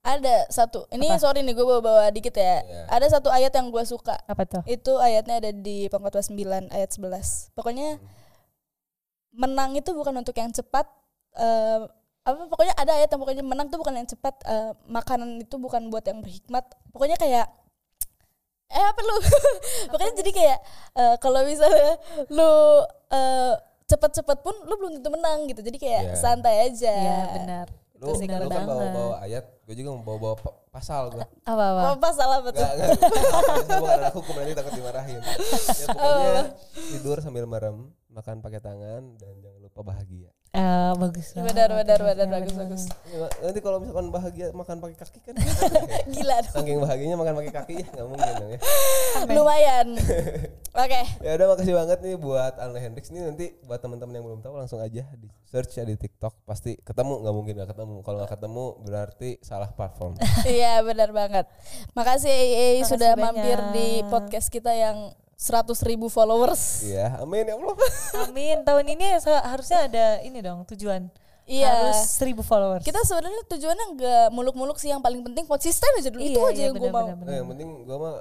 Ada satu. Ini Apa? sorry nih gue bawa-bawa dikit ya. Iya. Ada satu ayat yang gue suka. Apa tuh? Itu ayatnya ada di Pengkhotbah 9 ayat 11. Pokoknya menang itu bukan untuk yang cepat eh, apa pokoknya ada ayat yang pokoknya menang itu bukan yang cepat eh, makanan itu bukan buat yang berhikmat pokoknya kayak eh apa lu pokoknya jadi kayak eh, kalau misalnya lu eh, cepet-cepet pun lu belum tentu menang gitu jadi kayak Iya. santai aja Iya benar. lu, sih lu kan banget. bawa bawa ayat, gue juga mau bawa bawa pasal gue. Apa apa? apa salah betul Enggak, enggak. Bukan anak hukum nanti takut dimarahin. Ya pokoknya tidur sambil merem, makan pakai tangan dan jangan lupa bahagia. Eh bagus. benar benar benar bagus bagus Ya, Nanti kalau misalkan bahagia makan pakai kaki kan gila dong. saking bahagianya makan pakai kaki ya nggak mungkin dong ya. lumayan oke Ya udah makasih banget nih buat Alna Hendrix ini nanti buat teman-teman yang belum tahu langsung aja di search ya di TikTok pasti ketemu nggak mungkin nggak ketemu. Kalau nggak ketemu berarti salah platform. iya benar banget makasih AA Makasih sudah banyak. mampir di podcast kita yang 100 ribu followers Iya, amin ya Allah. Amin. Tahun ini harusnya ada ini dong tujuan. Iya. Harus seribu followers. kita sebenarnya tujuannya nggak muluk-muluk sih yang paling penting konsisten aja dulu itu Iya, aja iya, yang gue mau benar-benar. Nah, yang penting gua mah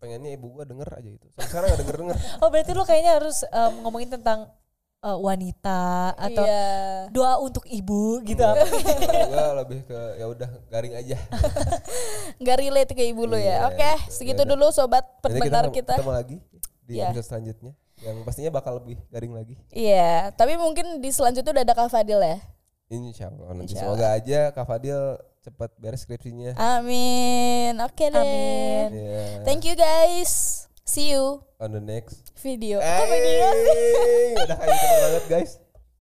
pengennya ibu gua denger aja itu. Sampai sekarang gak denger denger. Oh berarti lu kayaknya harus em, ngomongin tentang eh, wanita atau iya doa untuk ibu gitu apa? Kalau gua lebih ke ya udah garing aja. nggak relate ke ibu lo Iya, ya oke segitu yaudah. dulu sobat pendengar kita ketemu lagi di Iya. episode selanjutnya yang pastinya bakal lebih garing lagi. iya tapi mungkin di selanjutnya udah ada Kak Fadil ya Insya Allah nanti Insya semoga aja Kak Fadil cepat beres skripsinya. amin oke deh Amin. Iya. thank you guys see you On the next. Video Eh, udah kayak gitu banget guys.